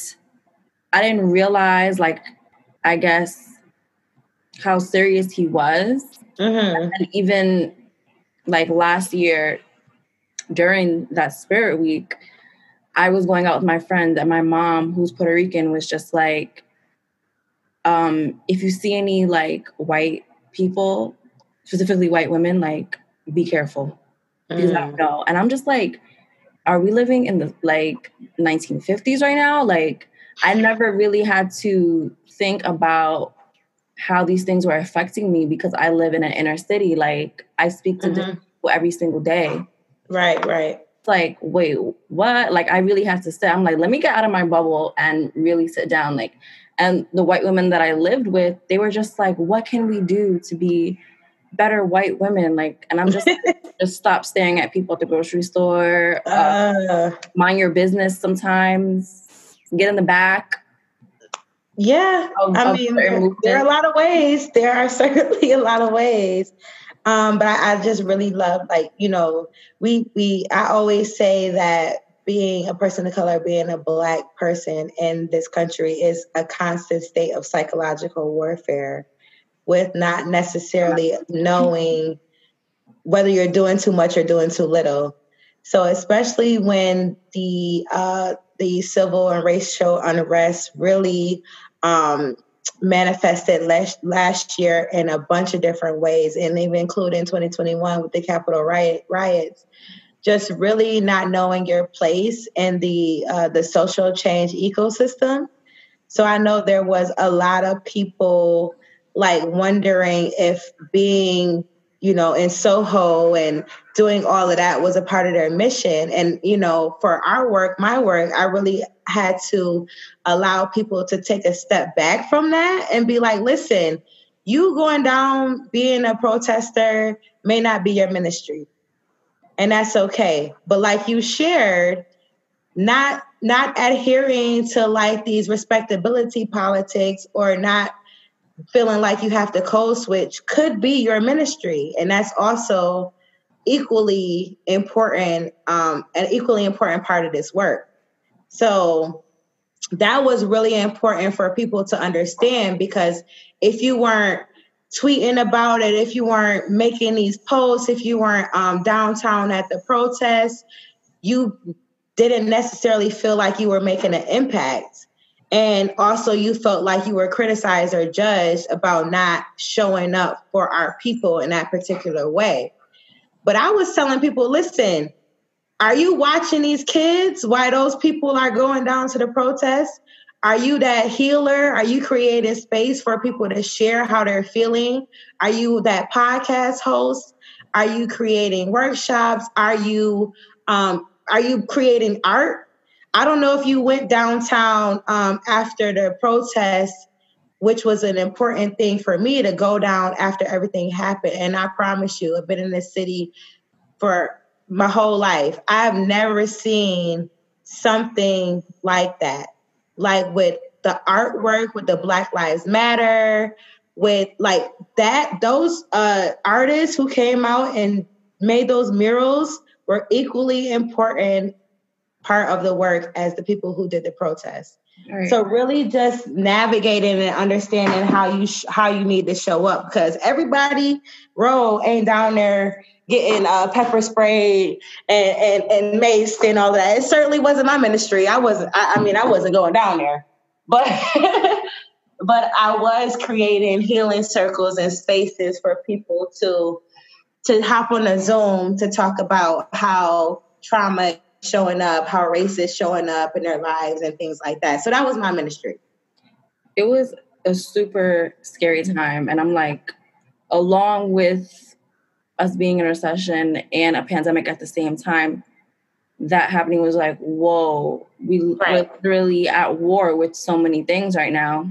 I didn't realize, like, I guess how serious he was, mm-hmm. and even like last year during that spirit week I was going out with my friend and my mom, who's Puerto Rican, was just like, um, if you see any like white people, specifically white women, like be careful. Because mm. I don't know. And I'm just like, are we living in the like 1950s right now? Like I never really had to think about how these things were affecting me because I live in an inner city. Like I speak to mm-hmm. people every single day. Right, right. Like, wait, what? Like I really have to sit. I'm like, let me get out of my bubble and really sit down. Like, and the white women that I lived with, they were just like, what can we do to be better white women? Like, and I'm just just stop staring at people at the grocery store. Uh, uh, mind your business sometimes. Get in the back yeah, of, I mean, there, there, are a lot of ways. There are certainly a lot of ways. Um, but I, I just really love, like, you know, we we. I always say that being a person of color, being a black person in this country is a constant state of psychological warfare, with not necessarily knowing whether you're doing too much or doing too little. So especially when the uh, the civil and racial unrest really um, manifested last, last year in a bunch of different ways, and even included in 2021 with the Capitol riot, riots. Just really not knowing your place in the uh, the social change ecosystem. So I know there was a lot of people like wondering if being you know, in Soho and doing all of that was a part of their mission. And, you know, for our work, my work, I really had to allow people to take a step back from that and be like, listen, you going down being a protester may not be your ministry. And that's okay. But like you shared, not not adhering to like these respectability politics or not feeling like you have to code switch could be your ministry. And that's also equally important, um, an equally important part of this work. So that was really important for people to understand because if you weren't tweeting about it, if you weren't making these posts, if you weren't um, downtown at the protest, you didn't necessarily feel like you were making an impact. And also, you felt like you were criticized or judged about not showing up for our people in that particular way. But I was telling people listen, are you watching these kids while those people are going down to the protest? Are you that healer? Are you creating space for people to share how they're feeling? Are you that podcast host? Are you creating workshops? Are you um, are you creating art? I don't know if you went downtown um, after the protest, which was an important thing for me to go down after everything happened. And I promise you, I've been in this city for my whole life. I've never seen something like that, like with the artwork, with the Black Lives Matter, with like that. Those uh, artists who came out and made those murals were equally important part of the work as the people who did the protest. Right. So really just navigating and understanding how you sh- how you need to show up because everybody row ain't down there getting uh, pepper sprayed and, and and maced and all that. It certainly wasn't my ministry. I wasn't. I, I mean, I wasn't going down there, but but I was creating healing circles and spaces for people to to hop on a Zoom to talk about how trauma showing up, how race is showing up in their lives and things like that. So that was my ministry. It was a super scary time. And I'm like, along with us being in a recession and a pandemic at the same time, that happening was like, whoa, we right. literally at war with so many things right now.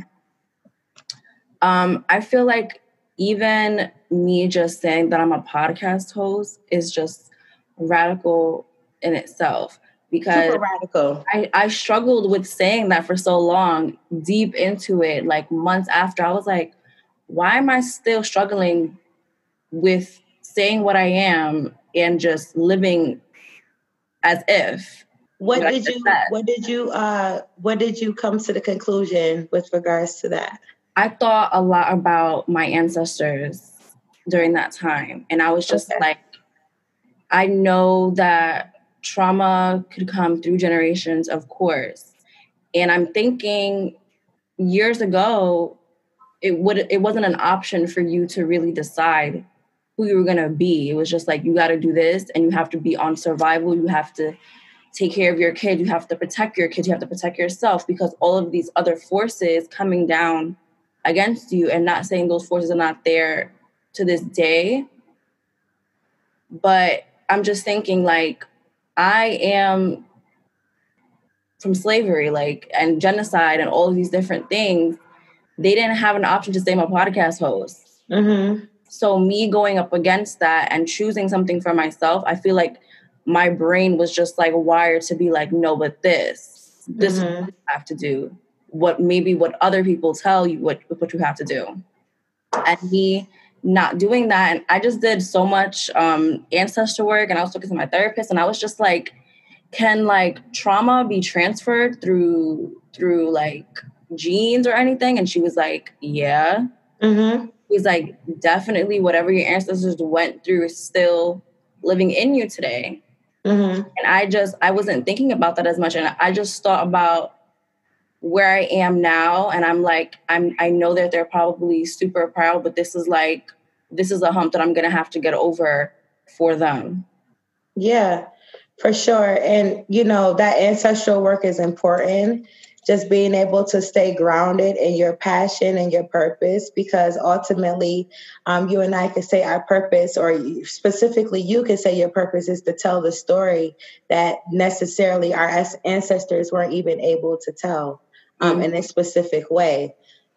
Um, I feel like even me just saying that I'm a podcast host is just radical in itself because Super radical. I, I struggled with saying that for so long, deep into it, like months after. I was like, why am I still struggling with saying what I am and just living as if? What did you what did you uh what did you come to the conclusion with regards to that? I thought a lot about my ancestors during that time. And I was just okay. like, I know that trauma could come through generations, of course. And I'm thinking years ago, it would it wasn't an option for you to really decide who you were gonna be. It was just like you gotta do this and you have to be on survival, you have to take care of your kid, you have to protect your kid, you have to protect yourself because all of these other forces coming down against you and not saying those forces are not there to this day. But I'm just thinking like I am from slavery, like and genocide and all of these different things. They didn't have an option to say my podcast host. Mm-hmm. So me going up against that and choosing something for myself, I feel like my brain was just like wired to be like, no, but this, this mm-hmm. is what you have to do. What maybe what other people tell you what what you have to do. And me not doing that. And I just did so much um ancestor work and I was talking to my therapist and I was just like, can like trauma be transferred through through like genes or anything? And she was like, Yeah. Mm-hmm. He's like, definitely whatever your ancestors went through is still living in you today. Mm-hmm. And I just, I wasn't thinking about that as much. And I just thought about where I am now. And I'm like, I'm, I know that they're probably super proud, but this is like, this is a hump that I'm going to have to get over for them. Yeah, for sure. And, you know, that ancestral work is important just being able to stay grounded in your passion and your purpose because ultimately um, you and i can say our purpose or specifically you can say your purpose is to tell the story that necessarily our ancestors weren't even able to tell um, mm-hmm. in a specific way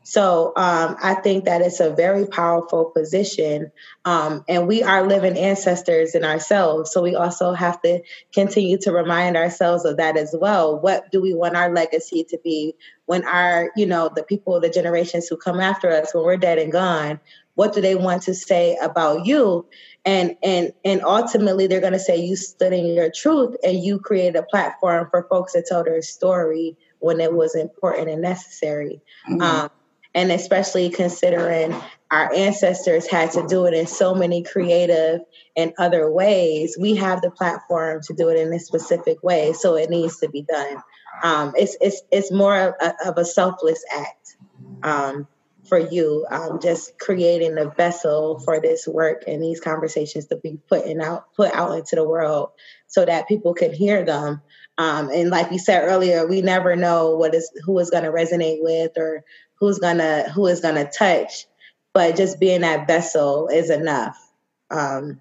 so um, I think that it's a very powerful position. Um, and we are living ancestors in ourselves. So we also have to continue to remind ourselves of that as well. What do we want our legacy to be when our, you know, the people, the generations who come after us, when we're dead and gone, what do they want to say about you? And and and ultimately they're gonna say you stood in your truth and you created a platform for folks to tell their story when it was important and necessary. Mm-hmm. Um, and especially considering our ancestors had to do it in so many creative and other ways we have the platform to do it in a specific way so it needs to be done. Um, it's, it's, it's more of a, of a selfless act um, for you um, just creating a vessel for this work and these conversations to be putting out put out into the world so that people can hear them. Um, and like you said earlier we never know what is who is going to resonate with or who's gonna who is gonna touch but just being that vessel is enough. Um,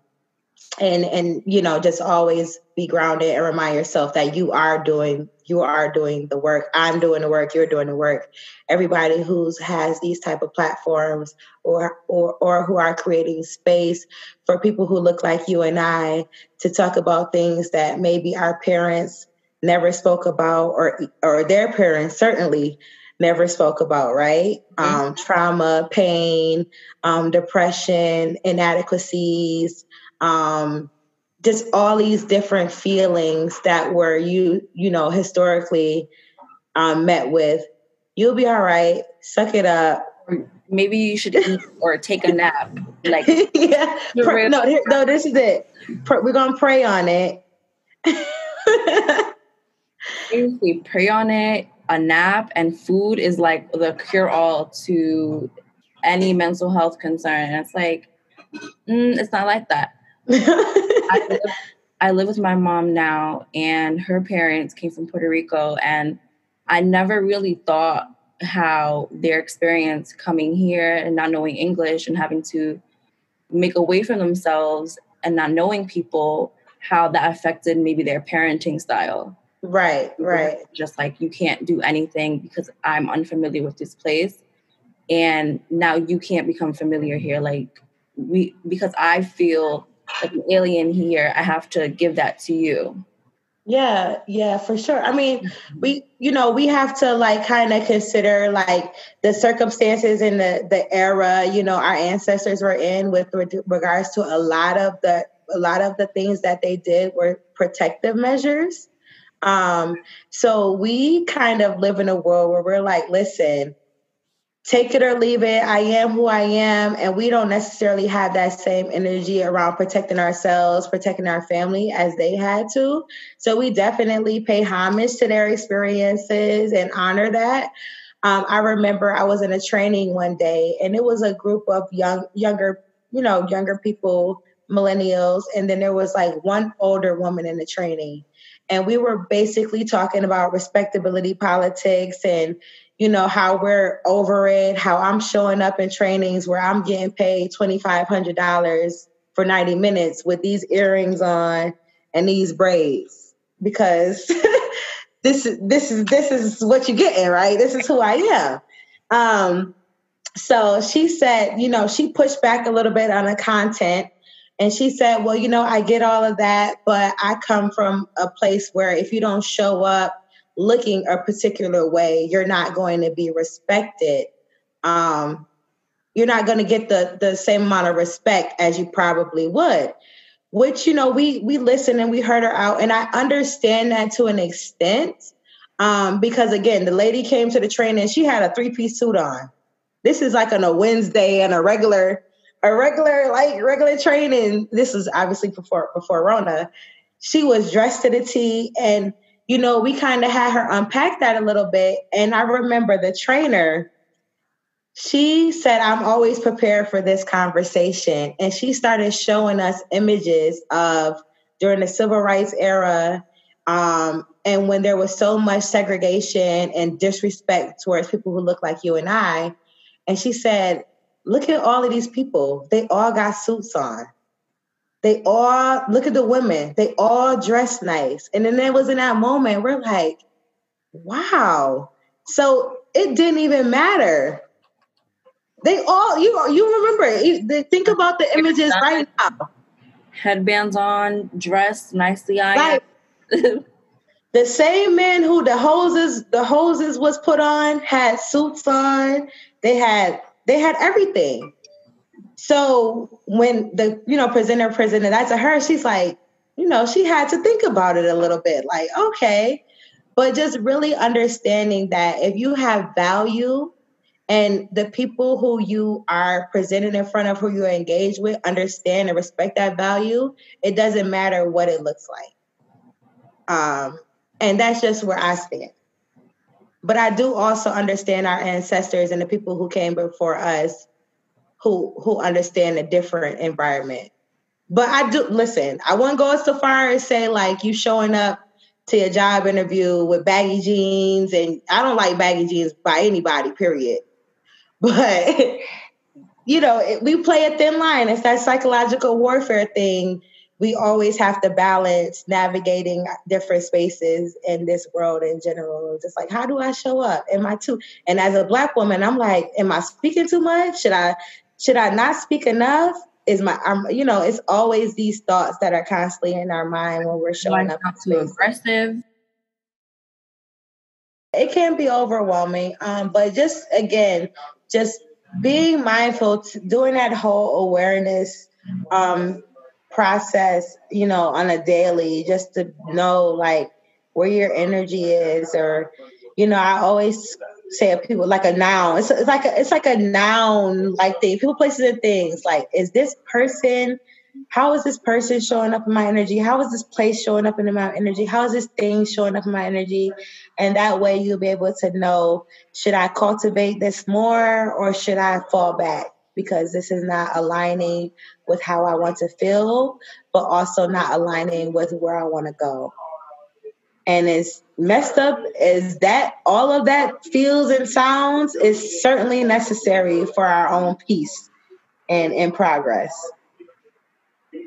and and you know just always be grounded and remind yourself that you are doing you are doing the work. I'm doing the work you're doing the work. Everybody who's has these type of platforms or or or who are creating space for people who look like you and i to talk about things that maybe our parents never spoke about or or their parents certainly never spoke about, right? Mm-hmm. Um, trauma, pain, um, depression, inadequacies, um, just all these different feelings that were you, you know, historically um, met with. You'll be all right. Suck it up. Maybe you should eat or take a nap. Like, yeah. Pray, no, here, no, this is it. We're gonna pray on it. Seriously, pray on it a nap and food is like the cure all to any mental health concern. And it's like, mm, it's not like that. I, live, I live with my mom now, and her parents came from Puerto Rico. And I never really thought how their experience coming here and not knowing English and having to make away from themselves and not knowing people, how that affected maybe their parenting style. Right, right. Just like you can't do anything because I'm unfamiliar with this place. And now you can't become familiar here. Like we because I feel like an alien here, I have to give that to you. Yeah, yeah, for sure. I mean, we, you know, we have to like kind of consider like the circumstances and the the era, you know, our ancestors were in with regards to a lot of the a lot of the things that they did were protective measures. Um, so we kind of live in a world where we're like, listen, take it or leave it. I am who I am. And we don't necessarily have that same energy around protecting ourselves, protecting our family as they had to. So we definitely pay homage to their experiences and honor that. Um, I remember I was in a training one day and it was a group of young, younger, you know, younger people, millennials. And then there was like one older woman in the training and we were basically talking about respectability politics and you know, how we're over it, how I'm showing up in trainings where I'm getting paid $2,500 for 90 minutes with these earrings on and these braids because this is this is this is what you're getting, right? This is who I am. Um, so she said, you know, she pushed back a little bit on the content and she said, Well, you know, I get all of that, but I come from a place where if you don't show up looking a particular way, you're not going to be respected. Um, you're not going to get the the same amount of respect as you probably would. Which you know, we we listened and we heard her out, and I understand that to an extent, um, because again, the lady came to the training, she had a three piece suit on. This is like on a Wednesday and a regular a regular like regular training. This was obviously before before Rona. She was dressed to the T, and you know we kind of had her unpack that a little bit. And I remember the trainer. She said, "I'm always prepared for this conversation," and she started showing us images of during the civil rights era um, and when there was so much segregation and disrespect towards people who look like you and I. And she said, look at all of these people. They all got suits on. They all look at the women. They all dress nice. And then there was in that moment, we're like, wow. So it didn't even matter. They all you you remember think about the images right now. Headbands on, dressed nicely ironed. Like, the same men who the hoses the hoses was put on had suits on. They had they had everything. So when the you know presenter presented that to her, she's like, you know, she had to think about it a little bit. Like, okay, but just really understanding that if you have value and the people who you are presented in front of who you're engaged with understand and respect that value it doesn't matter what it looks like um, and that's just where i stand but I do also understand our ancestors and the people who came before us who who understand a different environment. But I do listen, I wouldn't go so far as say like you showing up to a job interview with baggy jeans and I don't like baggy jeans by anybody, period. But you know, it, we play a thin line. It's that psychological warfare thing we always have to balance navigating different spaces in this world in general. Just like, how do I show up? Am I too? And as a black woman, I'm like, am I speaking too much? Should I should I not speak enough? Is my I'm you know, it's always these thoughts that are constantly in our mind when we're showing up. Too aggressive. It can be overwhelming, um, but just again, just being mindful, doing that whole awareness um, process, you know, on a daily just to know like where your energy is or you know, I always say people like a noun. It's, it's like a, it's like a noun like thing. People, places, and things. Like, is this person? How is this person showing up in my energy? How is this place showing up in my energy? How is this thing showing up in my energy? And that way, you'll be able to know: should I cultivate this more, or should I fall back? Because this is not aligning with how I want to feel, but also not aligning with where I want to go. And as messed up as that, all of that feels and sounds is certainly necessary for our own peace and in progress.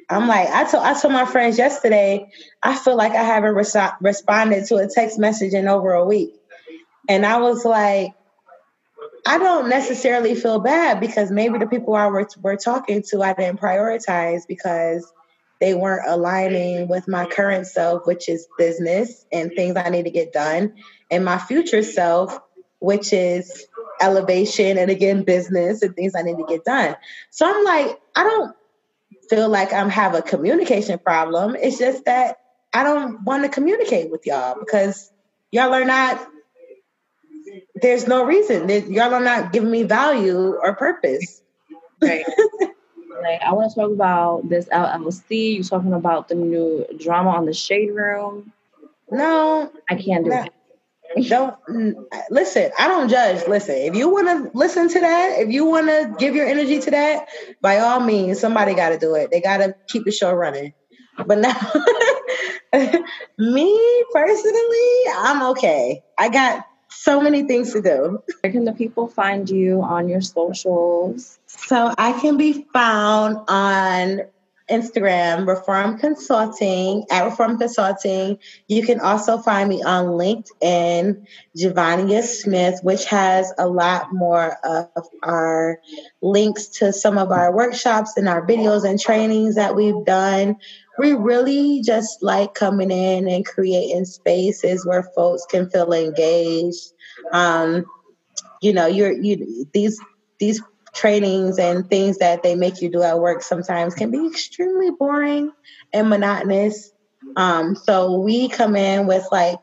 I'm like, I told I told my friends yesterday, I feel like I haven't res- responded to a text message in over a week. And I was like, I don't necessarily feel bad because maybe the people I were, were talking to, I didn't prioritize because they weren't aligning with my current self, which is business and things I need to get done, and my future self, which is elevation and again business and things I need to get done. So I'm like, I don't feel like I'm have a communication problem. It's just that I don't want to communicate with y'all because y'all are not there's no reason. Y'all are not giving me value or purpose. Right. like I want to talk about this LLC. You talking about the new drama on the Shade Room? No, I can't do no. it. Don't listen. I don't judge. Listen, if you want to listen to that, if you want to give your energy to that, by all means, somebody got to do it. They got to keep the show running. But now, me personally, I'm okay. I got so many things to do. Where can the people find you on your socials? So I can be found on Instagram, Reform Consulting, at Reform Consulting. You can also find me on LinkedIn, Javonia Smith, which has a lot more of our links to some of our workshops and our videos and trainings that we've done. We really just like coming in and creating spaces where folks can feel engaged. Um, you know, you're you these these trainings and things that they make you do at work sometimes can be extremely boring and monotonous. Um, so we come in with like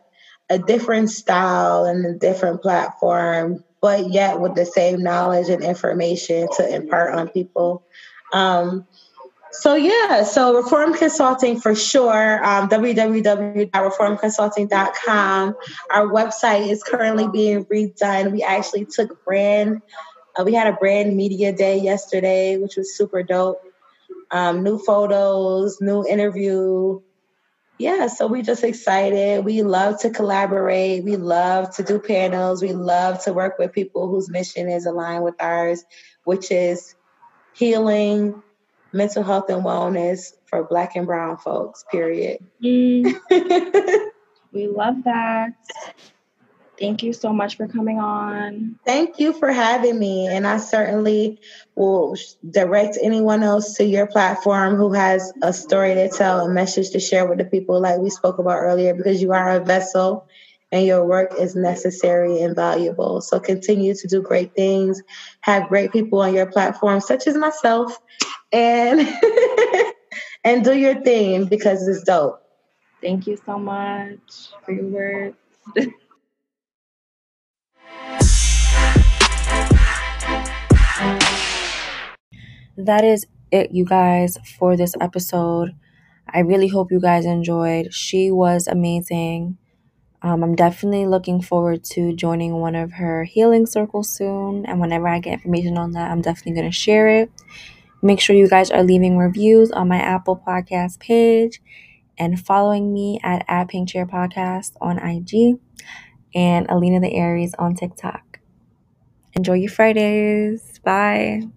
a different style and a different platform, but yet with the same knowledge and information to impart on people. Um, so yeah, so Reform Consulting for sure. Um, www.reformconsulting.com. Our website is currently being redone. We actually took brand uh, we had a brand media day yesterday, which was super dope. Um, new photos, new interview. Yeah, so we just excited. We love to collaborate. We love to do panels. We love to work with people whose mission is aligned with ours, which is healing, mental health, and wellness for Black and Brown folks, period. Mm. we love that. Thank you so much for coming on. Thank you for having me. And I certainly will direct anyone else to your platform who has a story to tell, a message to share with the people, like we spoke about earlier, because you are a vessel and your work is necessary and valuable. So continue to do great things, have great people on your platform, such as myself, and and do your thing because it's dope. Thank you so much for your words. that is it, you guys, for this episode. I really hope you guys enjoyed. She was amazing. Um, I'm definitely looking forward to joining one of her healing circles soon. And whenever I get information on that, I'm definitely going to share it. Make sure you guys are leaving reviews on my Apple Podcast page and following me at, at Pink Chair Podcast on IG and Allena the Aries on TikTok. Enjoy your Fridays. Bye.